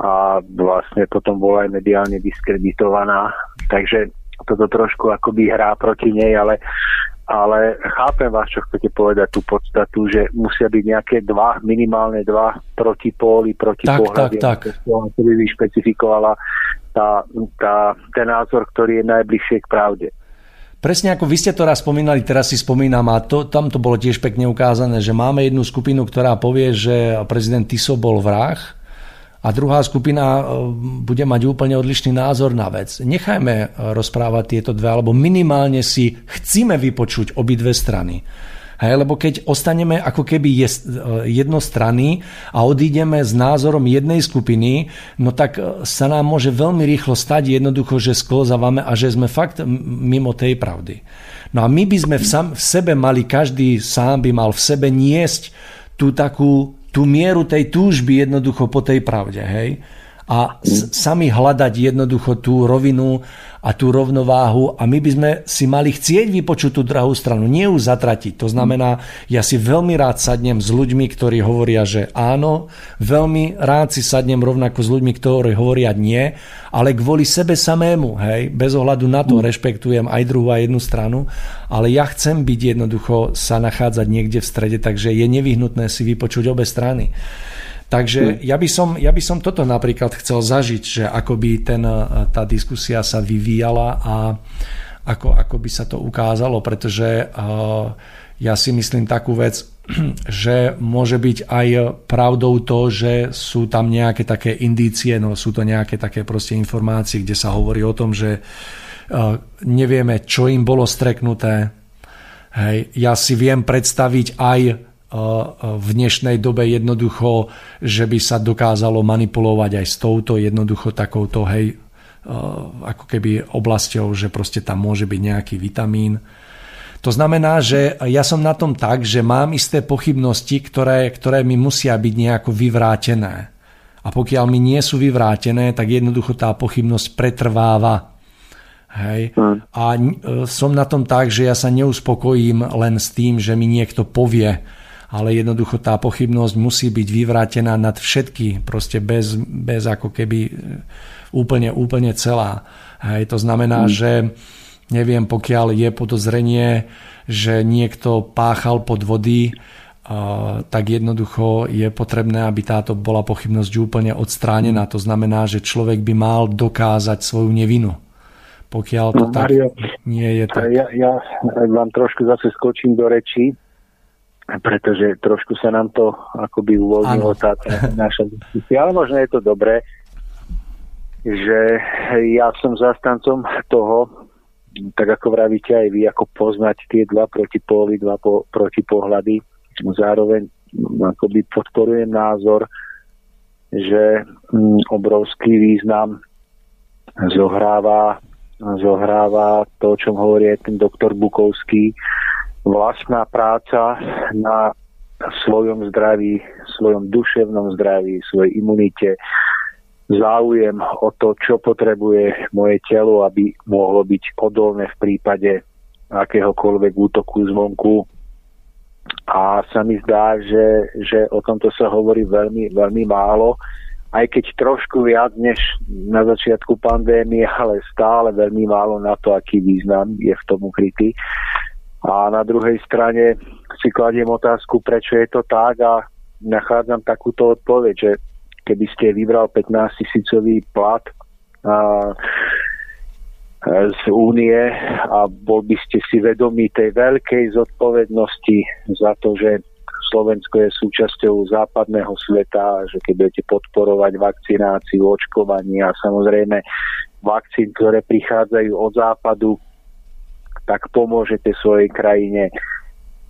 a vlastne potom bola aj mediálne diskreditovaná. Takže toto trošku akoby hrá proti nej, ale ale chápem vás, čo chcete povedať, tú podstatu, že musia byť nejaké dva, minimálne dva protipóly, protipohľady, tak, tak, tak. by vyšpecifikovala tá, tá, ten názor, ktorý je najbližšie k pravde. Presne ako vy ste to raz spomínali, teraz si spomínam a to, tam to bolo tiež pekne ukázané, že máme jednu skupinu, ktorá povie, že prezident Tiso bol vrah, a druhá skupina e, bude mať úplne odlišný názor na vec. Nechajme e, rozprávať tieto dve, alebo minimálne si chcíme vypočuť obidve strany. Hej, lebo keď ostaneme ako keby e, jednostranní a odídeme s názorom jednej skupiny, no tak sa nám môže veľmi rýchlo stať jednoducho, že sklzávame a že sme fakt mimo tej pravdy. No a my by sme v, sam, v sebe mali, každý sám by mal v sebe niesť tú takú tú mieru tej túžby jednoducho po tej pravde, hej? A sami hľadať jednoducho tú rovinu a tú rovnováhu a my by sme si mali chcieť vypočuť tú druhú stranu, nie ju zatratiť. To znamená, ja si veľmi rád sadnem s ľuďmi, ktorí hovoria, že áno, veľmi rád si sadnem rovnako s ľuďmi, ktorí hovoria nie, ale kvôli sebe samému, hej, bez ohľadu na to rešpektujem aj druhú a jednu stranu, ale ja chcem byť jednoducho sa nachádzať niekde v strede, takže je nevyhnutné si vypočuť obe strany. Takže hm. ja by, som, ja by som toto napríklad chcel zažiť, že ako by ten, e, tá diskusia sa vyvíjala a ako, ako by sa to ukázalo, pretože uh, ja si myslím takú vec, že môže byť aj pravdou to, že sú tam nejaké také indície, no sú to nejaké také proste informácie, kde sa hovorí o tom, že uh, nevieme, čo im bolo streknuté. Hej. Ja si viem predstaviť aj v dnešnej dobe jednoducho, že by sa dokázalo manipulovať aj s touto jednoducho takouto, hej, ako keby oblasťou, že proste tam môže byť nejaký vitamín. To znamená, že ja som na tom tak, že mám isté pochybnosti, ktoré, ktoré mi musia byť nejako vyvrátené. A pokiaľ mi nie sú vyvrátené, tak jednoducho tá pochybnosť pretrváva. Hej. Hmm. A e, som na tom tak, že ja sa neuspokojím len s tým, že mi niekto povie, ale jednoducho tá pochybnosť musí byť vyvrátená nad všetky, proste bez, bez ako keby e, úplne, úplne celá. Hej, to znamená, mm. že neviem, pokiaľ je podozrenie, že niekto páchal pod vody, Uh, tak jednoducho je potrebné, aby táto bola pochybnosť úplne odstránená. To znamená, že človek by mal dokázať svoju nevinu pokiaľ to no, tak Mario, nie je tak. Ja, ja vám trošku zase skočím do reči, pretože trošku sa nám to akoby uvoľnilo tá, naša diskusia, ale možno je to dobré, že ja som zastancom toho, tak ako vravíte aj vy, ako poznať tie dva protipóly, dva po, protipohľady. Zároveň akoby podporujem názor, že mm, obrovský význam zohráva, zohráva to, o čom hovorí ten doktor Bukovský, vlastná práca na svojom zdraví, svojom duševnom zdraví, svojej imunite, záujem o to, čo potrebuje moje telo, aby mohlo byť odolné v prípade akéhokoľvek útoku zvonku. A sa mi zdá, že, že o tomto sa hovorí veľmi, veľmi málo, aj keď trošku viac než na začiatku pandémie, ale stále veľmi málo na to, aký význam je v tom ukrytý. A na druhej strane si kladiem otázku, prečo je to tak a nachádzam takúto odpoveď, že keby ste vybral 15 tisícový plat a, z únie a bol by ste si vedomí tej veľkej zodpovednosti za to, že Slovensko je súčasťou západného sveta, že keď budete podporovať vakcináciu, očkovanie a samozrejme vakcín, ktoré prichádzajú od západu, tak pomôžete svojej krajine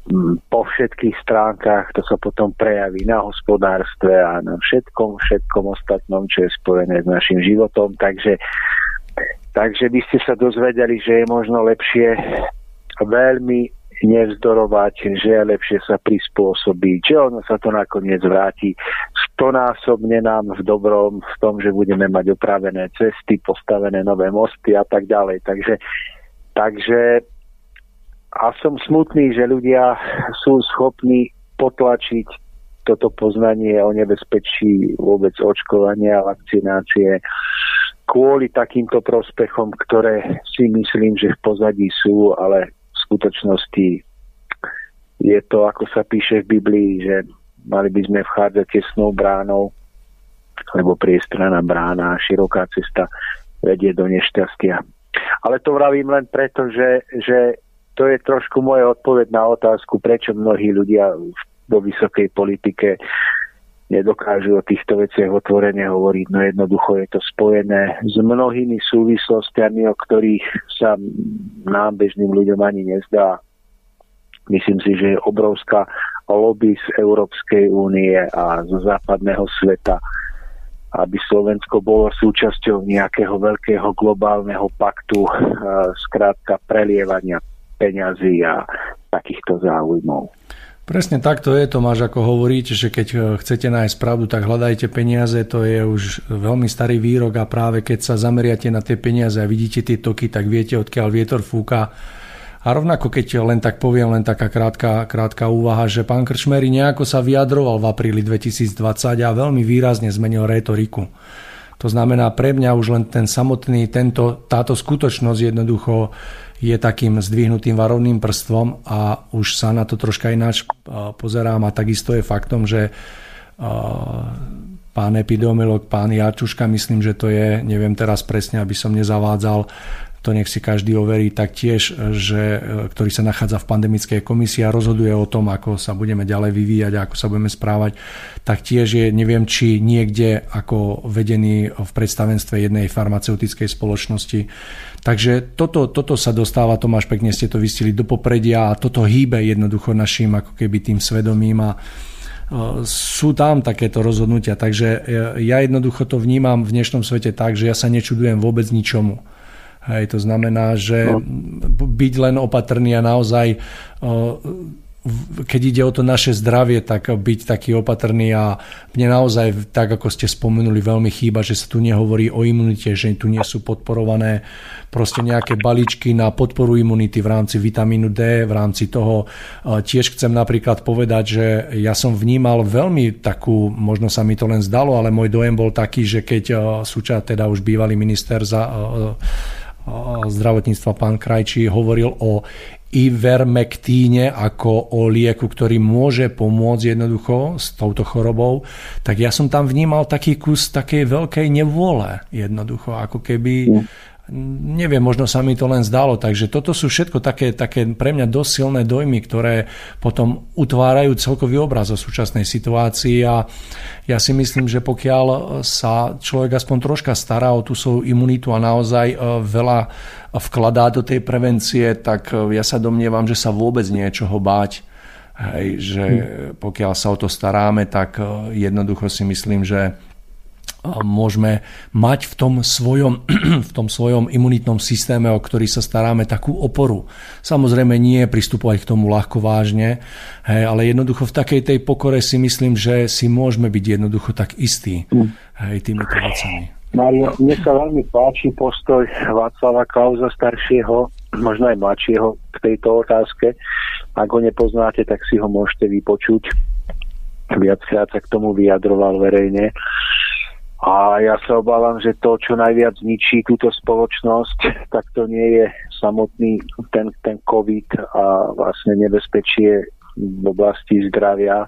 mm, po všetkých stránkach, to sa potom prejaví na hospodárstve a na všetkom, všetkom ostatnom, čo je spojené s našim životom. Takže, takže by ste sa dozvedeli, že je možno lepšie veľmi nevzdorovať, že je lepšie sa prispôsobiť, že ono sa to nakoniec vráti stonásobne nám v dobrom, v tom, že budeme mať opravené cesty, postavené nové mosty a tak ďalej. Takže Takže a som smutný, že ľudia sú schopní potlačiť toto poznanie o nebezpečí vôbec očkovania a vakcinácie kvôli takýmto prospechom, ktoré si myslím, že v pozadí sú, ale v skutočnosti je to, ako sa píše v Biblii, že mali by sme vchádzať tesnou bránou, lebo priestraná brána a široká cesta vedie do nešťastia. Ale to vravím len preto, že, že to je trošku moja odpoveď na otázku, prečo mnohí ľudia vo vysokej politike nedokážu o týchto veciach otvorene hovoriť. No jednoducho je to spojené s mnohými súvislostiami, o ktorých sa nám bežným ľuďom ani nezdá. Myslím si, že je obrovská lobby z Európskej únie a zo západného sveta aby Slovensko bolo súčasťou nejakého veľkého globálneho paktu, skrátka prelievania peňazí a takýchto záujmov. Presne takto je, Tomáš, ako hovoríte, že keď e, chcete nájsť pravdu, tak hľadajte peniaze, to je už veľmi starý výrok a práve keď sa zameriate na tie peniaze a vidíte tie toky, tak viete, odkiaľ vietor fúka a rovnako keď len tak poviem, len taká krátka, krátka úvaha, že pán Krčmery nejako sa vyjadroval v apríli 2020 a veľmi výrazne zmenil retoriku. To znamená, pre mňa už len ten samotný, tento, táto skutočnosť jednoducho je takým zdvihnutým varovným prstvom a už sa na to troška ináč pozerám a takisto je faktom, že pán epidemiolog, pán Jačuška, myslím, že to je, neviem teraz presne, aby som nezavádzal, to nech si každý overí, tak tiež, že, e, ktorý sa nachádza v pandemickej komisii a rozhoduje o tom, ako sa budeme ďalej vyvíjať a ako sa budeme správať, tak tiež je, neviem, či niekde ako vedený v predstavenstve jednej farmaceutickej spoločnosti. Takže toto, toto sa dostáva, Tomáš, pekne ste to vystili do popredia a toto hýbe jednoducho našim ako keby tým svedomím a e, sú tam takéto rozhodnutia. Takže e, ja jednoducho to vnímam v dnešnom svete tak, že ja sa nečudujem vôbec ničomu. Hej, to znamená, že no. byť len opatrný a naozaj keď ide o to naše zdravie, tak byť taký opatrný a mne naozaj, tak ako ste spomenuli, veľmi chýba, že sa tu nehovorí o imunite, že tu nie sú podporované proste nejaké balíčky na podporu imunity v rámci vitamínu D, v rámci toho. Tiež chcem napríklad povedať, že ja som vnímal veľmi takú, možno sa mi to len zdalo, ale môj dojem bol taký, že keď súča, teda už bývalý minister za zdravotníctva pán Krajčí hovoril o ivermektíne ako o lieku, ktorý môže pomôcť jednoducho s touto chorobou, tak ja som tam vnímal taký kus takej veľkej nevôle jednoducho, ako keby, Neviem, možno sa mi to len zdalo. Takže toto sú všetko také, také pre mňa dosť silné dojmy, ktoré potom utvárajú celkový obraz o súčasnej situácii a ja si myslím, že pokiaľ sa človek aspoň troška stará o tú svoju imunitu a naozaj e, veľa vkladá do tej prevencie, tak e, ja sa domnievam, že sa vôbec niečoho báť. Hej, že hm. pokiaľ sa o to staráme, tak e, jednoducho si myslím, že môžeme mať v tom, svojom, v tom svojom imunitnom systéme, o ktorý sa staráme, takú oporu. Samozrejme nie pristupovať k tomu ľahko vážne, hej, ale jednoducho v takej tej pokore si myslím, že si môžeme byť jednoducho tak istí mm. hej, týmito vecami. Mario, mne sa veľmi páči postoj Václava Klauza staršieho, možno aj mladšieho k tejto otázke. Ak ho nepoznáte, tak si ho môžete vypočuť. Viackrát sa k tomu vyjadroval verejne. A ja sa obávam, že to, čo najviac ničí túto spoločnosť, tak to nie je samotný ten, ten COVID a vlastne nebezpečie v oblasti zdravia,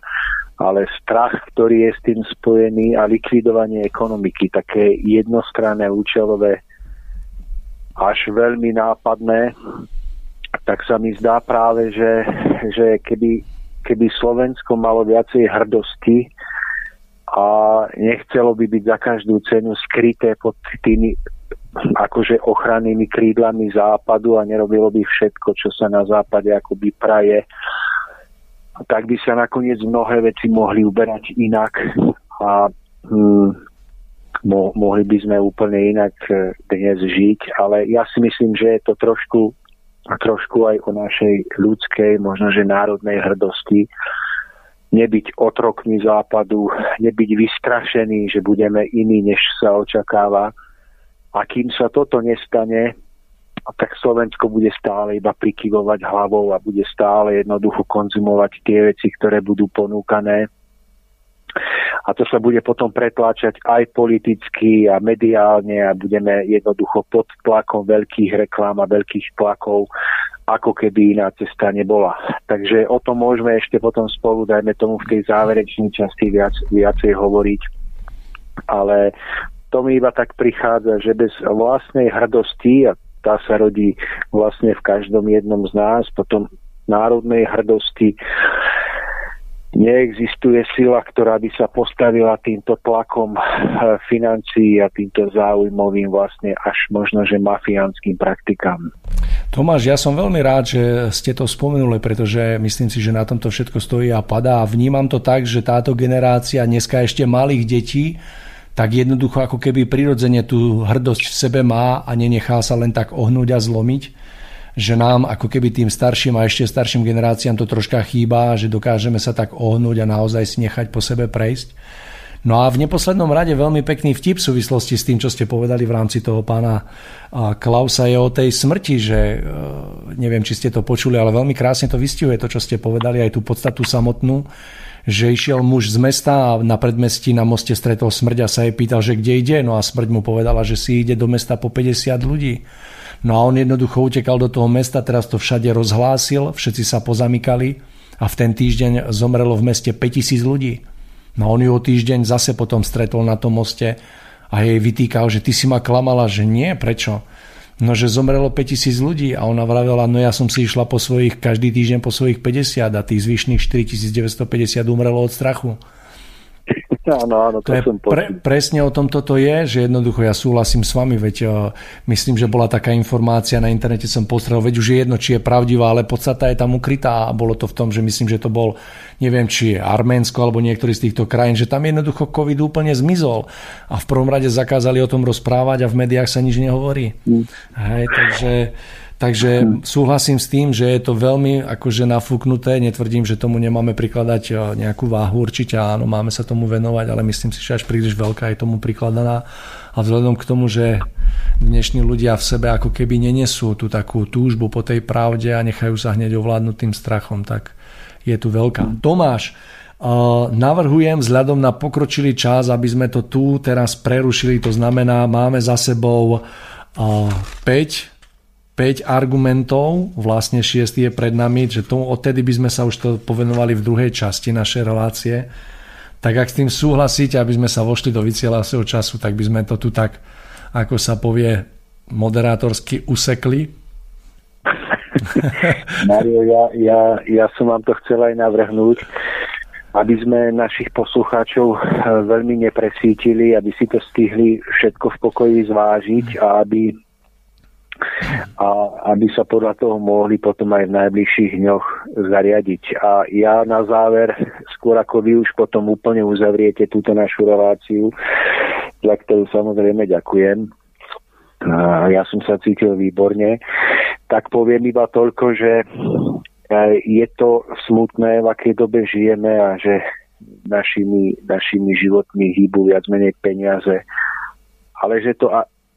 ale strach, ktorý je s tým spojený a likvidovanie ekonomiky, také jednostranné, účelové, až veľmi nápadné, tak sa mi zdá práve, že, že keby, keby Slovensko malo viacej hrdosti, a nechcelo by byť za každú cenu skryté pod tými akože ochrannými krídlami západu a nerobilo by všetko, čo sa na západe akoby praje, tak by sa nakoniec mnohé veci mohli uberať inak a hm, mo- mohli by sme úplne inak e, dnes žiť, ale ja si myslím, že je to trošku, trošku aj o našej ľudskej, možno že národnej hrdosti, nebyť otrokmi západu, nebyť vystrašený, že budeme iní, než sa očakáva. A kým sa toto nestane, tak Slovensko bude stále iba prikyvovať hlavou a bude stále jednoducho konzumovať tie veci, ktoré budú ponúkané. A to sa bude potom pretláčať aj politicky a mediálne a budeme jednoducho pod tlakom veľkých reklám a veľkých tlakov ako keby iná cesta nebola. Takže o tom môžeme ešte potom spolu, dajme tomu v tej záverečnej časti viac, viacej hovoriť. Ale to mi iba tak prichádza, že bez vlastnej hrdosti, a tá sa rodí vlastne v každom jednom z nás, potom národnej hrdosti, neexistuje sila, ktorá by sa postavila týmto tlakom eh, financií a týmto záujmovým vlastne až možno, že mafiánskym praktikám. Tomáš, ja som veľmi rád, že ste to spomenuli, pretože myslím si, že na tomto všetko stojí a padá. Vnímam to tak, že táto generácia dneska ešte malých detí tak jednoducho ako keby prirodzene tú hrdosť v sebe má a nenechá sa len tak ohnúť a zlomiť že nám ako keby tým starším a ešte starším generáciám to troška chýba, že dokážeme sa tak ohnúť a naozaj si nechať po sebe prejsť. No a v neposlednom rade veľmi pekný vtip v súvislosti s tým, čo ste povedali v rámci toho pána Klausa je o tej smrti, že e, neviem, či ste to počuli, ale veľmi krásne to vystihuje to, čo ste povedali, aj tú podstatu samotnú, že išiel muž z mesta a na predmestí na moste stretol smrť a sa jej pýtal, že kde ide, no a smrť mu povedala, že si ide do mesta po 50 ľudí. No a on jednoducho utekal do toho mesta, teraz to všade rozhlásil, všetci sa pozamykali a v ten týždeň zomrelo v meste 5000 ľudí. No on ju o týždeň zase potom stretol na tom moste a jej vytýkal, že ty si ma klamala, že nie, prečo? No, že zomrelo 5000 ľudí a ona vravela, no ja som si išla po svojich, každý týždeň po svojich 50 a tých zvyšných 4950 umrelo od strachu. Áno, áno, to, to je som pre, presne o tom toto je, že jednoducho ja súhlasím s vami, veď uh, myslím, že bola taká informácia na internete, som postrel, veď už je jedno, či je pravdivá, ale podstata je tam ukrytá a bolo to v tom, že myslím, že to bol, neviem, či je Arménsko alebo niektorý z týchto krajín, že tam jednoducho COVID úplne zmizol a v prvom rade zakázali o tom rozprávať a v médiách sa nič nehovorí. Mm. Hej, takže Takže súhlasím s tým, že je to veľmi akože nafúknuté. Netvrdím, že tomu nemáme prikladať e, nejakú váhu. Určite áno, máme sa tomu venovať, ale myslím si, že až príliš veľká je tomu prikladaná. A vzhľadom k tomu, že dnešní ľudia v sebe ako keby nenesú tú takú túžbu po tej pravde a nechajú sa hneď ovládnuť tým strachom, tak je tu veľká. Tomáš, e, navrhujem vzhľadom na pokročilý čas, aby sme to tu teraz prerušili. To znamená, máme za sebou 5 e, 5 argumentov, vlastne 6 je pred nami, že tomu odtedy by sme sa už to povenovali v druhej časti našej relácie. Tak ak s tým súhlasíte, aby sme sa vošli do vysielacieho času, tak by sme to tu tak, ako sa povie, moderátorsky usekli? Mario, ja, ja, ja som vám to chcel aj navrhnúť, aby sme našich poslucháčov eh, veľmi nepresítili, aby si to stihli všetko v pokoji zvážiť a aby a aby sa podľa toho mohli potom aj v najbližších dňoch zariadiť. A ja na záver, skôr ako vy už potom úplne uzavriete túto našu reláciu, za ktorú samozrejme ďakujem, ja som sa cítil výborne, tak poviem iba toľko, že e, je to smutné, v akej dobe žijeme a že našimi, našimi životmi hýbu viac menej peniaze. Ale že to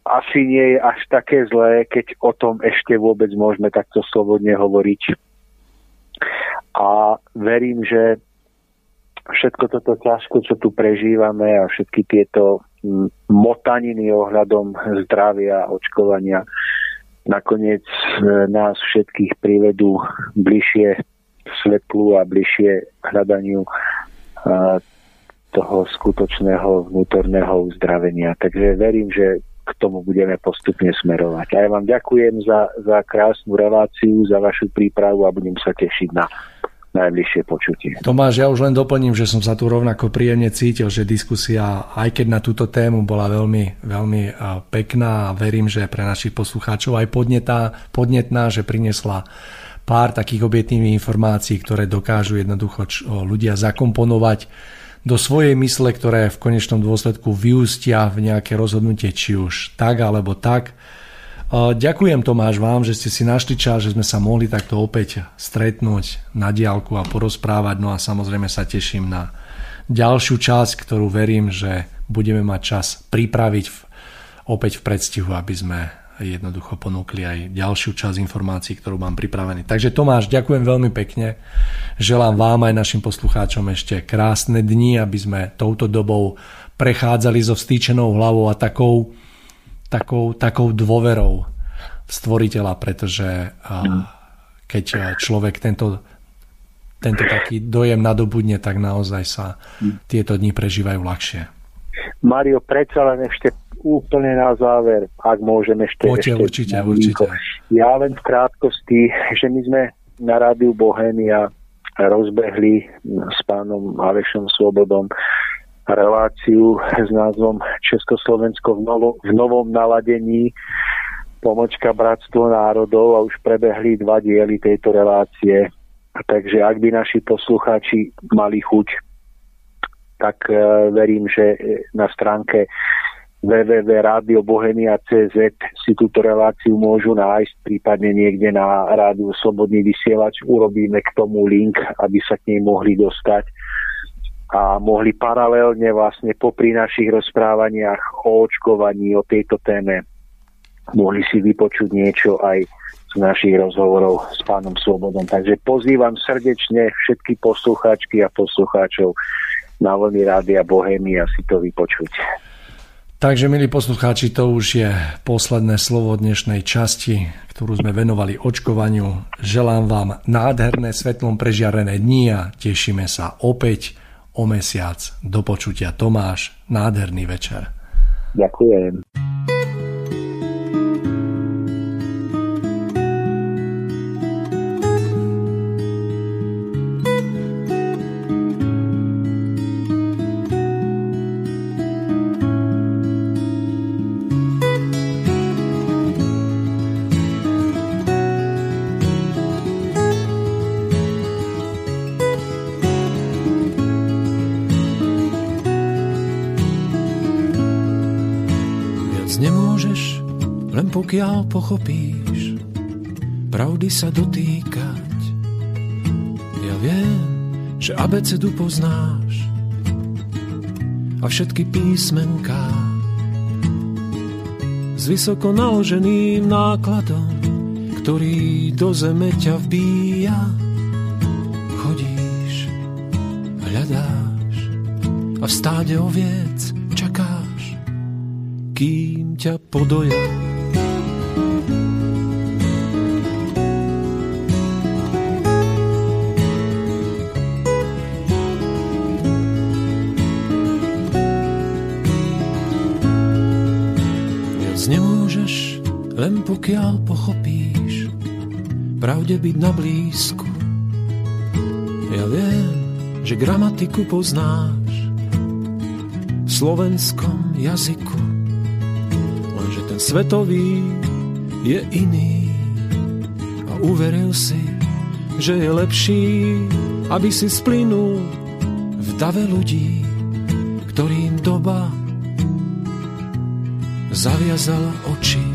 asi nie je až také zlé, keď o tom ešte vôbec môžeme takto slobodne hovoriť. A verím, že všetko toto ťažko, čo tu prežívame a všetky tieto motaniny ohľadom zdravia, očkovania nakoniec e, nás všetkých privedú bližšie svetlu a bližšie hľadaniu toho skutočného vnútorného uzdravenia. Takže verím, že k tomu budeme postupne smerovať. A ja vám ďakujem za, za krásnu reláciu, za vašu prípravu a budem sa tešiť na najbližšie počutie. Tomáš, ja už len doplním, že som sa tu rovnako príjemne cítil, že diskusia, aj keď na túto tému bola veľmi, veľmi pekná a verím, že pre našich poslucháčov aj podnetá, podnetná, že priniesla pár takých objektívnych informácií, ktoré dokážu jednoducho ľudia zakomponovať do svojej mysle, ktoré v konečnom dôsledku vyústia v nejaké rozhodnutie, či už tak alebo tak. Ďakujem Tomáš vám, že ste si našli čas, že sme sa mohli takto opäť stretnúť na diálku a porozprávať. No a samozrejme sa teším na ďalšiu časť, ktorú verím, že budeme mať čas pripraviť opäť v predstihu, aby sme jednoducho ponúkli aj ďalšiu časť informácií, ktorú mám pripravený. Takže Tomáš, ďakujem veľmi pekne. Želám vám aj našim poslucháčom ešte krásne dni, aby sme touto dobou prechádzali so vstýčenou hlavou a takou, takou, takou dôverou v stvoriteľa, pretože keď človek tento, tento taký dojem nadobudne, tak naozaj sa tieto dni prežívajú ľahšie. Mario, predsa len ešte úplne na záver, ak môžem ešte... Poďte, ešte určite, určite. Ja len v krátkosti, že my sme na rádiu Bohemia rozbehli s pánom Alešom Svobodom reláciu s názvom Československo v, novo, v novom naladení pomočka Bratstvo národov a už prebehli dva diely tejto relácie. Takže ak by naši poslucháči mali chuť, tak uh, verím, že na stránke www.radiobohemia.cz si túto reláciu môžu nájsť, prípadne niekde na rádiu Slobodný vysielač. Urobíme k tomu link, aby sa k nej mohli dostať a mohli paralelne vlastne popri našich rozprávaniach o očkovaní, o tejto téme mohli si vypočuť niečo aj z našich rozhovorov s pánom Slobodom. Takže pozývam srdečne všetky poslucháčky a poslucháčov na vlny Rádia Bohemia si to vypočuť. Takže, milí poslucháči, to už je posledné slovo dnešnej časti, ktorú sme venovali očkovaniu. Želám vám nádherné svetlom prežiarené dni a tešíme sa opäť o mesiac. Do počutia Tomáš, nádherný večer. Ďakujem. Pokiaľ pochopíš, pravdy sa dotýkať. Ja viem, že abecedu poznáš a všetky písmenká s vysoko naloženým nákladom, ktorý do zeme ťa vbíja. Chodíš, hľadáš a v stáde oviec čakáš, kým ťa podoja len pokiaľ pochopíš pravde byť na blízku. Ja viem, že gramatiku poznáš v slovenskom jazyku, lenže ten svetový je iný a uveril si, že je lepší, aby si splynul v dave ľudí, ktorým doba zaviazala oči.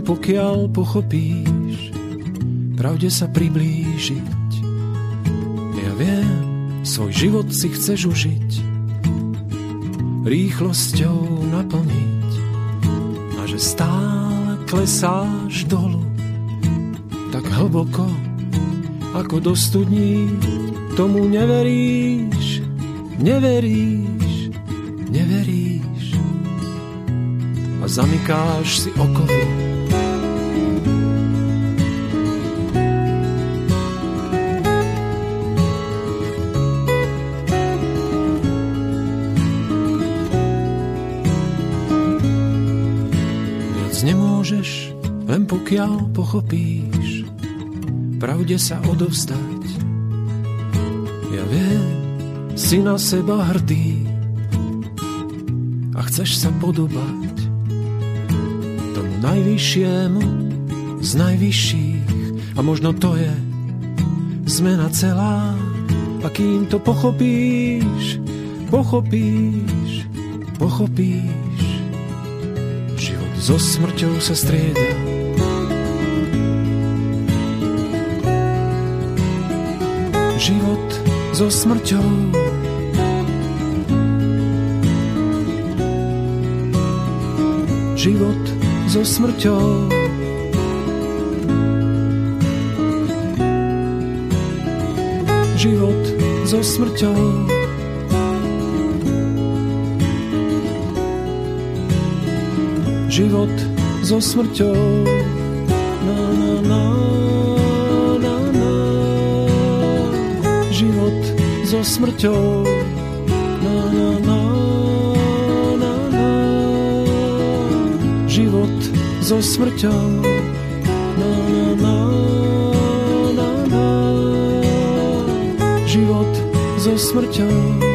Pokiaľ pochopíš, pravde sa priblížiť. Ja viem, svoj život si chceš užiť, rýchlosťou naplniť. A že stále klesáš dolu, tak hlboko, ako do studní, tomu neveríš, neveríš, neveríš. A zamykáš si okovy pokiaľ pochopíš, pravde sa odovzdať. Ja viem, si na seba hrdý a chceš sa podobať tomu najvyššiemu z najvyšších. A možno to je zmena celá. A kým to pochopíš, pochopíš, pochopíš, život so smrťou sa strieda život so smrťou. Život so smrťou. Život so smrťou. Život so smrťou. So smrťou. Na, na, na, na, na. Život so smrťou. Na, na, na, na, na. Život so smrťou.